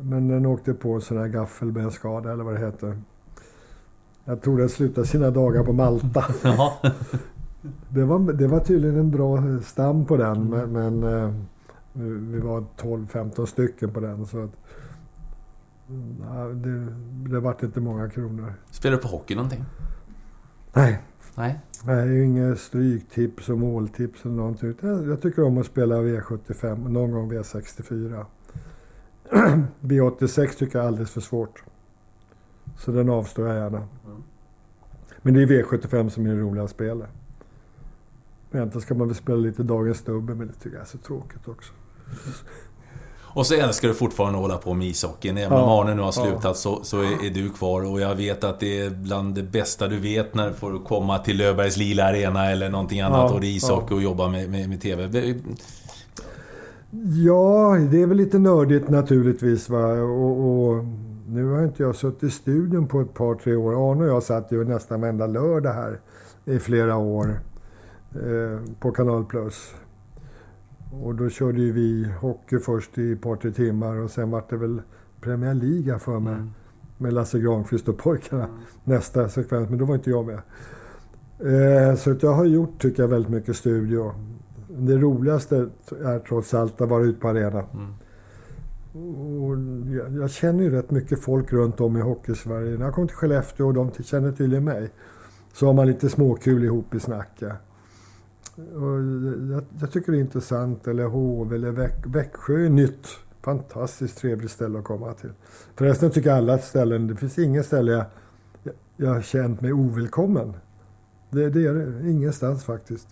Men den åkte på en sån här gaffelbenskada eller vad det heter. Jag tror den slutade sina dagar på Malta. Det var, det var tydligen en bra stam på den, men, men eh, vi var 12-15 stycken på den. Så att, det, det vart inte många kronor.
Spelar du på hockey någonting?
Nej,
Nej.
det är ju inga stryktips och måltips eller någonting. Jag, jag tycker om att spela V75 och någon gång V64. V86 tycker jag är alldeles för svårt. Så den avstår jag gärna. Men det är V75 som är det roliga spelet. Egentligen ska man väl spela lite Dagens Dubbel, men det tycker jag är så tråkigt också.
Och så älskar du fortfarande att hålla på med ishockeyn. Även
Ja,
om Arne nu har
ja.
slutat så, så är, är du kvar. Och jag vet att det är bland det bästa du vet när du får komma till Löfbergs Lila Arena eller någonting annat.
Ja,
och det är ishockey
ja.
och jobba med, med, med TV.
Ja, det är väl lite nördigt naturligtvis. Va? Och, och nu har inte jag suttit i studion på ett par, tre år. Arne och jag satt ju nästan varenda lördag här i flera år eh, på Kanal Plus. Och då körde ju vi hockey först i ett par, tre timmar och sen var det väl Premier League för mig. Med Lasse Granqvist och pojkarna. Nästa sekvens, men då var inte jag med. Eh, så jag har gjort, tycker jag, väldigt mycket studio. Det roligaste är trots allt att vara ute på arenan. Och jag, jag känner ju rätt mycket folk runt om i Hockeysverige. När jag kom till Skellefteå och de känner tydligen mig. Så har man lite småkul ihop i snacket. Och jag, jag, tycker det är intressant. Eller Hov eller Väck, Växjö är nytt. Fantastiskt trevligt ställe att komma till. Förresten tycker jag alla ställen, det finns inget ställe jag, jag har känt mig ovälkommen. Det, det är det ingenstans faktiskt.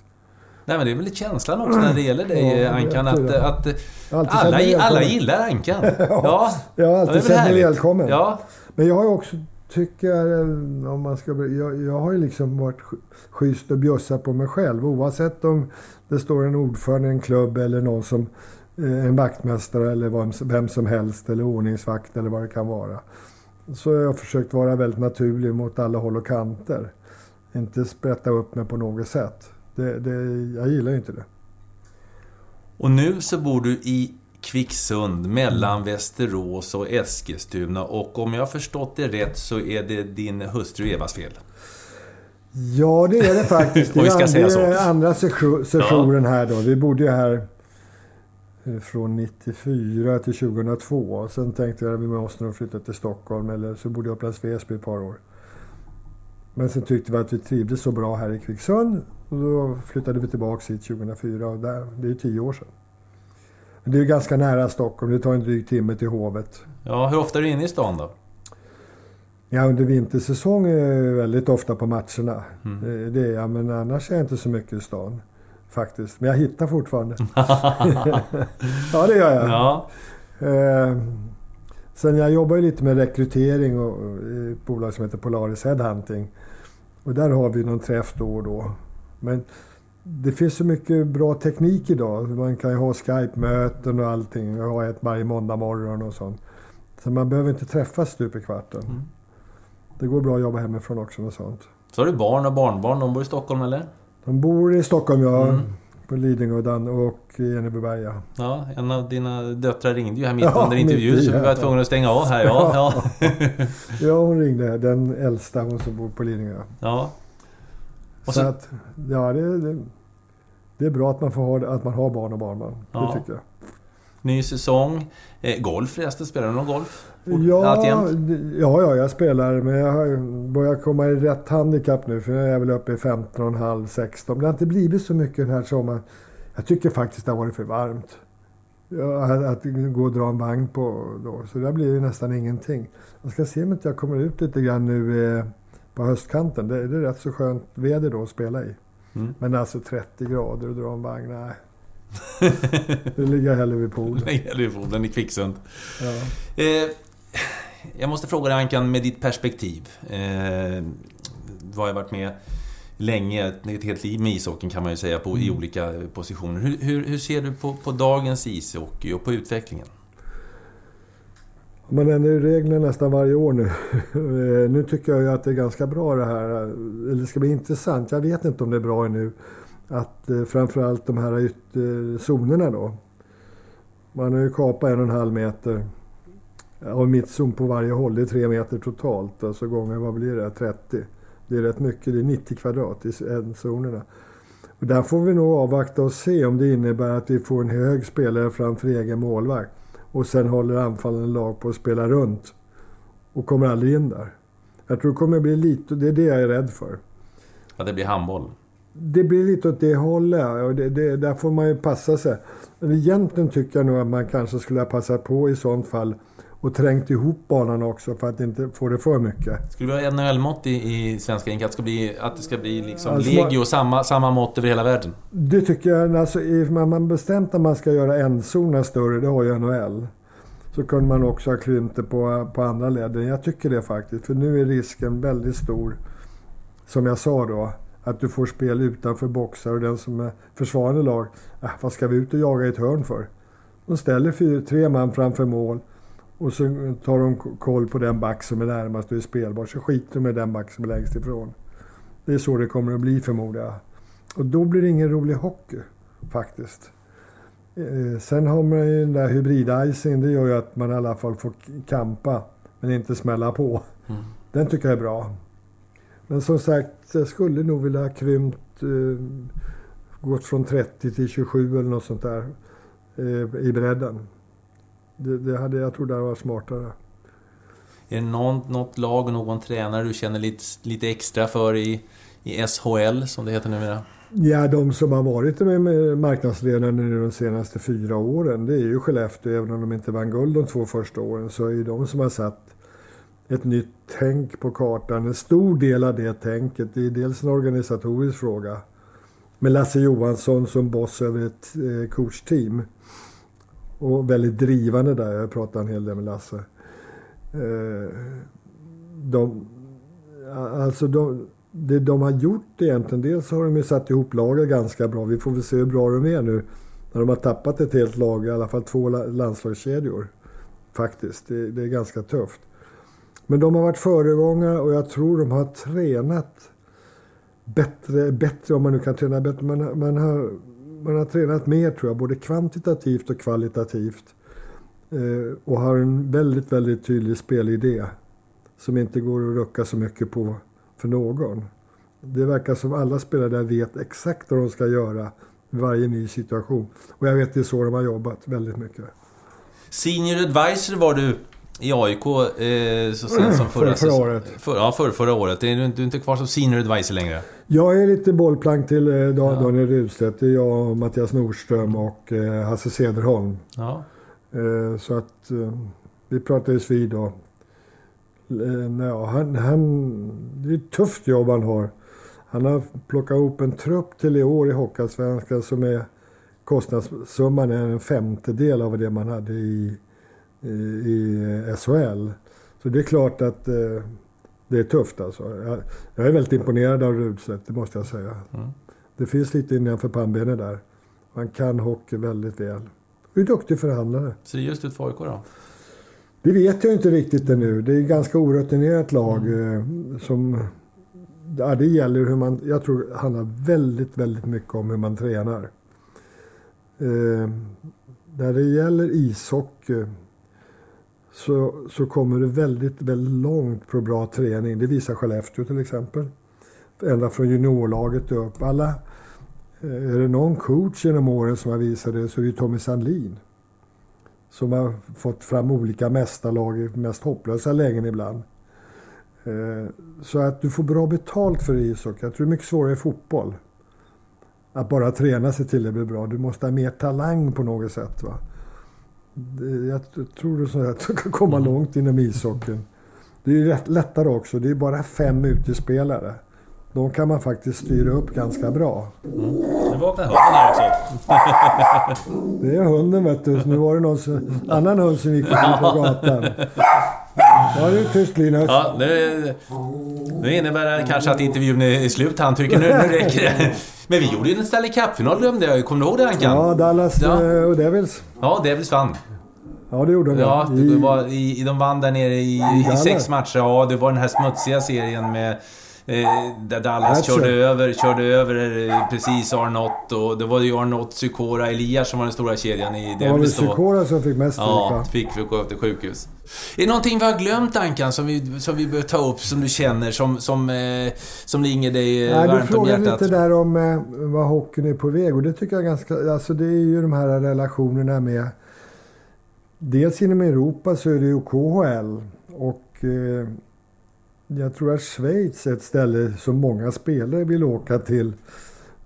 Nej, men det är väl känslan också när det gäller dig,
Ja,
Ankan, att, att
har
alla, alla gillar Ankan.
Ja, jag har alltid känt mig välkommen.
Ja,
Men jag har också, tycker jag, om man ska, jag, jag har ju liksom varit sch- schysst och bjussat på mig själv. Oavsett om det står en ordförande i en klubb eller någon som eh, en vaktmästare eller vem, som helst eller ordningsvakt eller vad det kan vara. Så har jag försökt vara väldigt naturlig mot alla håll och kanter. Inte sprätta upp mig på något sätt. Det, det, jag gillar ju inte det.
och nu så bor du i Kvicksund mellan Västerås och Eskilstuna och om jag har förstått det rätt så är det din hustru Evas fel.
Ja, det är det faktiskt. Det är
ska säga
andra, sessionen här då. Vi bodde ju här eh, från 94 till 2002. Sen tänkte jag att vi måste nog flytta till Stockholm eller så bodde jag på Upplands Väsby ett par år. Men sen tyckte vi att vi trivdes så bra här i Kvicksund. Och då flyttade vi tillbaka hit 2004 och där, det är tio år sedan. Men det är ju ganska nära Stockholm. Det tar en dryg timme till Hovet.
Ja, hur ofta är du inne i stan då?
Ja, under vintersäsong är jag väldigt ofta på matcherna. Det, det är jag, men annars är jag inte så mycket i stan. Faktiskt. Men jag hittar fortfarande. ja, det gör jag.
Ja,
Eh, sen jag jobbar ju lite med rekrytering och, och, i ett bolag som heter Polaris Headhunting. Och där har vi någon träff då och då. Men det finns så mycket bra teknik idag. Man kan ju ha Skype-möten och allting. Jag har ett varje måndag morgon och sånt. Så man behöver inte träffas stup i kvarten. Det går bra att jobba hemifrån också med sånt.
så har du barn och barnbarn. De bor i Stockholm eller?
De bor i Stockholm, ja.
Mm.
På Lidingödan och i Enebyberga.
Ja, en av dina döttrar ringde ju här mitt
Ja,
under intervjun
mitt i,
så vi var
ja.
tvungna att stänga av här. Ja, ja.
Ja, hon ringde. Den äldsta, hon som bor på Lidingö.
ja. Och
så,
så-
att, ja, det, det, det är bra att man, får ha, att man har barn och barnbarn.
Ja.
Det tycker jag.
Ny säsong. Eh, golf förresten, spelar du någon golf?
Ja,
Alltjämt?
det- ja, ja, jag spelar. Men jag börjat komma i rätt handikapp nu. För jag är väl uppe i 15,5-16. Men det har inte blivit så mycket den här sommaren. Jag tycker faktiskt det har varit för varmt. Att, att gå och dra en vagn på då. Så det blir ju nästan ingenting. Jag ska se om inte jag kommer ut lite grann nu eh, på höstkanten. Det, det är rätt så skönt väder då att spela i.
Mm.
Men alltså 30 grader och dra en vagn, nej. Det ligger hellre vid poolen.
Eller i foden i Kvicksund.
Ja.
Eh, jag måste fråga dig Ankan, med ditt perspektiv. Eh, du har ju varit med länge, ett helt liv med ishockeyn kan man ju säga, på, i olika positioner. Hur, hur, hur ser du på, på dagens ishockey och på utvecklingen?
Man ändrar ju reglerna nästan varje år nu. Eh, nu tycker jag ju att det är ganska bra det här. Eller det ska bli intressant. Jag vet inte om det är bra nu. Att eh, framförallt de här ytterzonerna eh, zonerna då. Man har ju kapat en och en halv meter av mittzon på varje håll. Det är tre meter totalt. Alltså gånger, vad blir det? 30. Det är rätt mycket. Det är 90 kvadrat i zonerna. Och där får vi nog avvakta och se om det innebär att vi får en hög spelare framför egen målvakt. Och sen håller anfallande lag på att spela runt. Och kommer aldrig in där. Jag tror det kommer bli lite, det är det jag är rädd för.
Att det blir handboll?
Det blir lite åt det hållet. Och det, det, där får man ju passa sig. Men egentligen tycker jag nog att man kanske skulle ha passat på i sånt fall och trängt ihop banan också för att inte få det för mycket.
Skulle vi ha NHL-mått i, i Svenska Inc? Att det ska bli, att det ska bli liksom
Alltså,
legio, samma, samma mått över hela världen?
Det tycker jag, alltså, man man bestämt att man ska göra en zona större, det har ju NHL. Så kunde man också ha krympt det på, på andra leden. Jag tycker det faktiskt, för nu är risken väldigt stor. Som jag sa då, att du får spel utanför boxar och den som är försvarande lag, äh, vad ska vi ut och jaga i ett hörn för? De ställer fyra, tre man framför mål och så tar de koll på den back som är närmast och är spelbar. Så skiter de med den back som är längst ifrån. Det är så det kommer att bli förmodar jag. Och då blir det ingen rolig hockey, faktiskt. Eh, sen har man ju den där hybrid-icing, det gör ju att man i alla fall får kampa, men inte smälla på.
Mm.
Den tycker jag är bra. Men som sagt, jag skulle nog vilja ha krympt, eh, gått från 30 till 27 eller något sånt där eh, i bredden. Det, det hade, jag tror det hade varit smartare.
Är det någon, något lag och någon tränare du känner lite, lite extra för i, i SHL, som det heter numera?
Ja, de som har varit med marknadsledande nu de senaste fyra åren, det är ju Skellefteå. Även om de inte vann guld de två första åren, så är det de som har satt ett nytt tänk på kartan. En stor del av det tänket, det är dels en organisatorisk fråga. Med Lasse Johansson som boss över ett eh, coachteam. Och väldigt drivande där. Jag pratade en hel del med Lasse. Eh, de, alltså de, det de har gjort egentligen, dels har de ju satt ihop laget ganska bra. Vi får väl se hur bra de är nu. När de har tappat ett helt lag, i alla fall två landslagskedjor. Faktiskt, det, det är ganska tufft. Men de har varit föregångare och jag tror de har tränat bättre, bättre om man nu kan träna bättre. Man, man, har, man har tränat mer tror jag, både kvantitativt och kvalitativt. Eh, och har en väldigt, väldigt tydlig spelidé. Som inte går att rucka så mycket på för någon. Det verkar som alla spelare där vet exakt vad de ska göra i varje ny situation. Och jag vet det är så de har jobbat väldigt mycket.
Senior advisor var du i AIK eh, så sent som
förra, förra året.
För, ja, för, förra året. Du är inte kvar som senior advisor längre?
Jag är lite bollplank till eh, Daniel ja. Rudstedt. Det är jag, Mattias Nordström och eh, Hasse Cederholm. Ja. Eh, så att vi pratades vid då. Ja, han, han, det är ett tufft jobb han har. Han har plockat ihop en trupp till i år i Hockeyallsvenskan som är kostnadssumman är en femtedel av det man hade i i SHL. Så det är klart att det är tufft alltså. Jag, jag är väldigt imponerad av Rudstedt, det måste jag säga. Mm. Det finns lite innanför pannbenet där. Han kan hockey väldigt väl. Och är duktig förhandlare.
Ser det just ut för AIK då?
Det vet jag inte riktigt ännu. Det är ett ganska orutinerat lag mm. eh, som... Ja, det gäller hur man... Jag tror det handlar väldigt, väldigt mycket om hur man tränar. Eh, när det gäller ishockey så, så kommer du väldigt, väldigt långt på bra träning. Det visar Skellefteå till exempel. Ända från juniorlaget upp. Alla, eh, är det någon coach genom åren som har visat det så är det Tommy Sandlin. Som har fått fram olika mästarlag i mest hopplösa lägen ibland. Eh, så att du får bra betalt för ishockey. Jag tror det är mycket svårare i fotboll. Att bara träna sig till det blir bra. Du måste ha mer talang på något sätt. Va? Jag tror att du kan komma mm. långt inom ishockeyn. Det är ju lättare också. Det är bara fem utespelare. De kan man faktiskt styra upp ganska bra.
Mm. Nu vaknar hunden här också.
det är hunden vet du. Nu var det någon som, annan hund som gick förbi på gatan. Ja, det är tyst Linus.
Ja, nu, nu innebär det kanske att intervjun är slut. Han tycker nu, nu räcker det. Men vi gjorde ju en Stanley Cup-final glömde jag Kommer du ihåg det Ankan?
Ja, Dallas ja. Eh, och Devils.
Ja, Devils vann.
Ja, det gjorde de.
Ja, I, det var, i, de vann där nere i, i, sex matcher. Ja, det var den här smutsiga serien med där Dallas körde över, körde över eh, precis Arnott och det var ju Arnott, Sykora, Elias som var den stora kedjan i
det. var väl Sykora som fick mest
Ja, fick, fick gå till sjukhus. Är det någonting vi har glömt Ankan som vi, som vi bör ta upp, som du känner, som, som, eh, som ligger dig eh, Nej, varmt om hjärtat?
Du frågade lite där om eh, vad hockeyn är på väg och det tycker jag ganska... Alltså det är ju de här relationerna med... Dels inom Europa så är det ju KHL och eh, jag tror att Schweiz är ett ställe som många spelare vill åka till.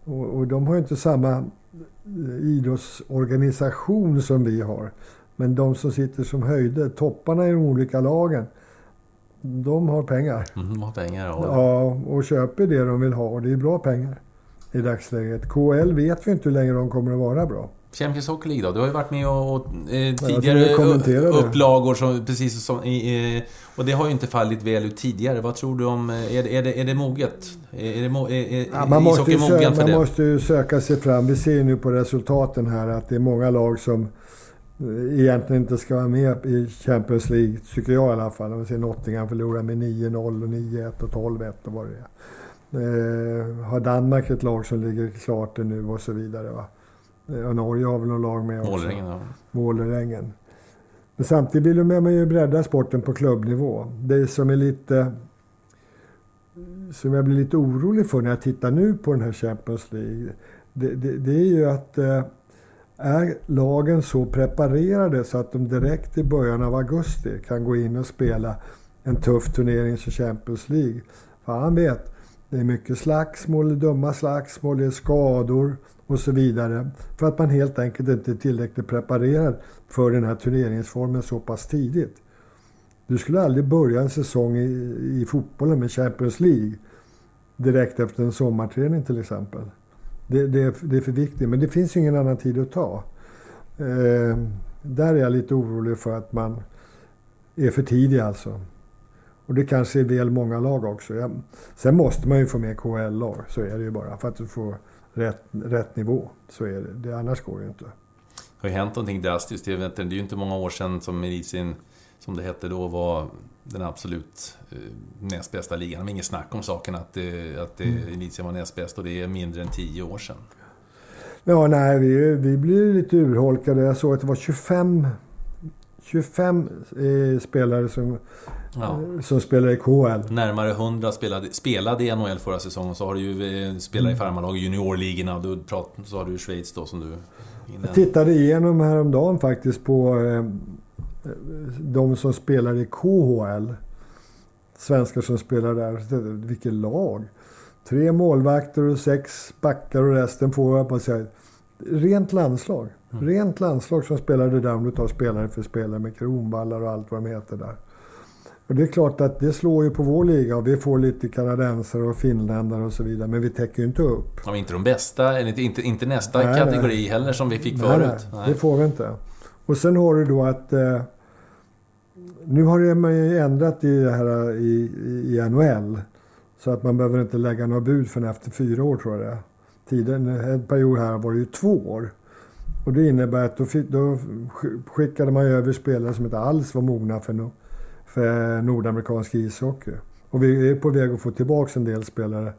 Och, och de har inte samma eh, idrottsorganisation som vi har. Men de som sitter som höjder, topparna i de olika lagen, de har pengar.
Mm, de har pengar, ja.
ja. Och köper det de vill ha. Och det är bra pengar i dagsläget. KL vet vi inte hur länge de kommer att vara bra.
Champions Hockey League då? Du har ju varit med och, och eh, tidigare upplagor som, precis som i, eh, och det har ju inte fallit väl ut tidigare. Vad tror du om... Eh, är det, är det, är det moget? Är det, är, är,
ja, man måste ju söka, man det? måste ju söka sig fram. Vi ser ju nu på resultaten här att det är många lag som eh, egentligen inte ska vara med i Champions League, tycker jag i alla fall. Om vi ser Nottingham förlora med 9-0 och 9-1 och 12-1 och vad det är. Eh, har Danmark ett lag som ligger klart nu och så vidare. Va? Och Norge har väl något lag med också.
Målrängen, ja.
Målrängen. Men samtidigt vill man ju bredda sporten på klubbnivå. Det som är lite... Som jag blir lite orolig för när jag tittar nu på den här Champions League. Det, det, det är ju att eh, är lagen så preparerade så att de direkt i början av augusti kan gå in och spela en tuff turnering som Champions League. För han vet, det är mycket slagsmål, dumma slagsmål, det är skador och så vidare. För att man helt enkelt inte är tillräckligt preparerad för den här turneringsformen så pass tidigt. Du skulle aldrig börja en säsong i, i fotbollen med Champions League direkt efter en sommarträning till exempel. Det, det, det, är för viktigt, men det finns ju ingen annan tid att ta. Eh, där är jag lite orolig för att man är för tidig alltså. Och det kanske är väl många lag också. Jag, Sen måste man ju få med KHL-lag, så är det ju bara. För att du får rätt, rätt nivå. Så är det. det. Annars går det ju inte.
Det har ju hänt någonting drastiskt. Det är ju inte många år sedan som elitserien, som det hette då, var den absolut eh, näst bästa ligan. Det var inget snack om saken att, det, att det, mm. elitserien var näst bäst och det är mindre än tio år sedan.
Ja, nej, vi, vi blir lite urholkade. Jag såg att det var 25, 25 eh, spelare som ja. som spelar i KHL.
Närmare 100 spelade, spelade i NHL förra säsongen. Så har du ju eh, spelat i mm. farmarlag juniorligorna. Du prat, så har du Schweiz då som du...
Jag tittade igenom häromdagen faktiskt på eh, de som spelar i KHL. Svenskar som spelar där. Vilket lag! Tre målvakter och sex backar och resten får jag på säga. Rent landslag. Mm. Rent landslag som spelade där om du tar spelare för spelare med kronballar och allt vad de heter där. Och det är klart att det slår ju på vår liga och vi får lite kanadensare och finländare och så vidare. Men vi täcker ju inte upp.
Ja, inte de bästa, inte, inte, inte nästa nej, kategori nej. heller som vi fick nej, förut.
Nej, det får vi inte. Och sen har du då att... Eh, nu har man ju ändrat i det här i, i NHL. Så att man behöver inte lägga några bud förrän efter fyra år tror jag det är. Tiden, en period här var det ju två år. Och det innebär att då, fick, då skickade man över spelare som inte alls var mogna för no, för nordamerikansk ishockey. Och vi är på väg att få tillbaka en del spelare.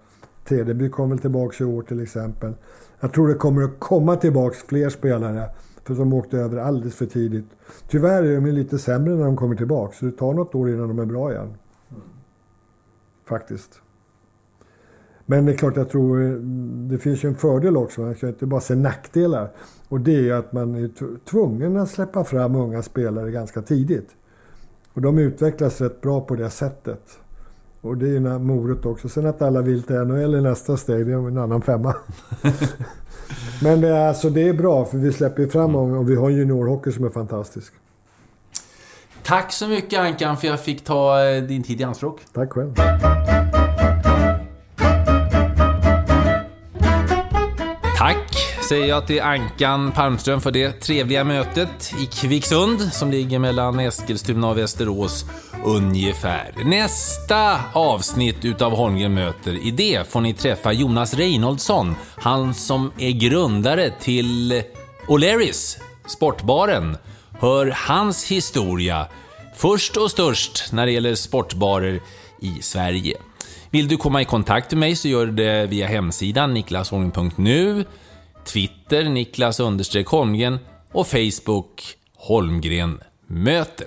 Tedeby kom väl tillbaka i år till exempel. Jag tror det kommer att komma tillbaka fler spelare. För de åkte över alldeles för tidigt. Tyvärr är de lite sämre när de kommer tillbaka. Så det tar något år innan de är bra igen. Faktiskt. Men det är klart, jag tror det finns ju en fördel också. Man ska inte bara se nackdelar. Och det är att man är tvungen att släppa fram unga spelare ganska tidigt. Och de utvecklas rätt bra på det sättet. Och det är ju en morot också. Sen att alla vill till NHL i nästa steg, det är en annan femma. Men det är, alltså, det är bra, för vi släpper ju fram mm. och vi har en juniorhockey som är fantastisk.
Tack så mycket Ankan för att jag fick ta eh, din tid i anspråk.
Tack själv.
Säger jag till Ankan Palmström för det trevliga mötet i Kvicksund som ligger mellan Eskilstuna och Västerås ungefär. Nästa avsnitt utav Holmgren möter, i det får ni träffa Jonas Reinholdsson, han som är grundare till O'Learys, sportbaren. Hör hans historia, först och störst när det gäller sportbarer i Sverige. Vill du komma i kontakt med mig så gör du det via hemsidan niklasholmgren.nu Twitter Niklas understreck Holmgren och Facebook Holmgren möter.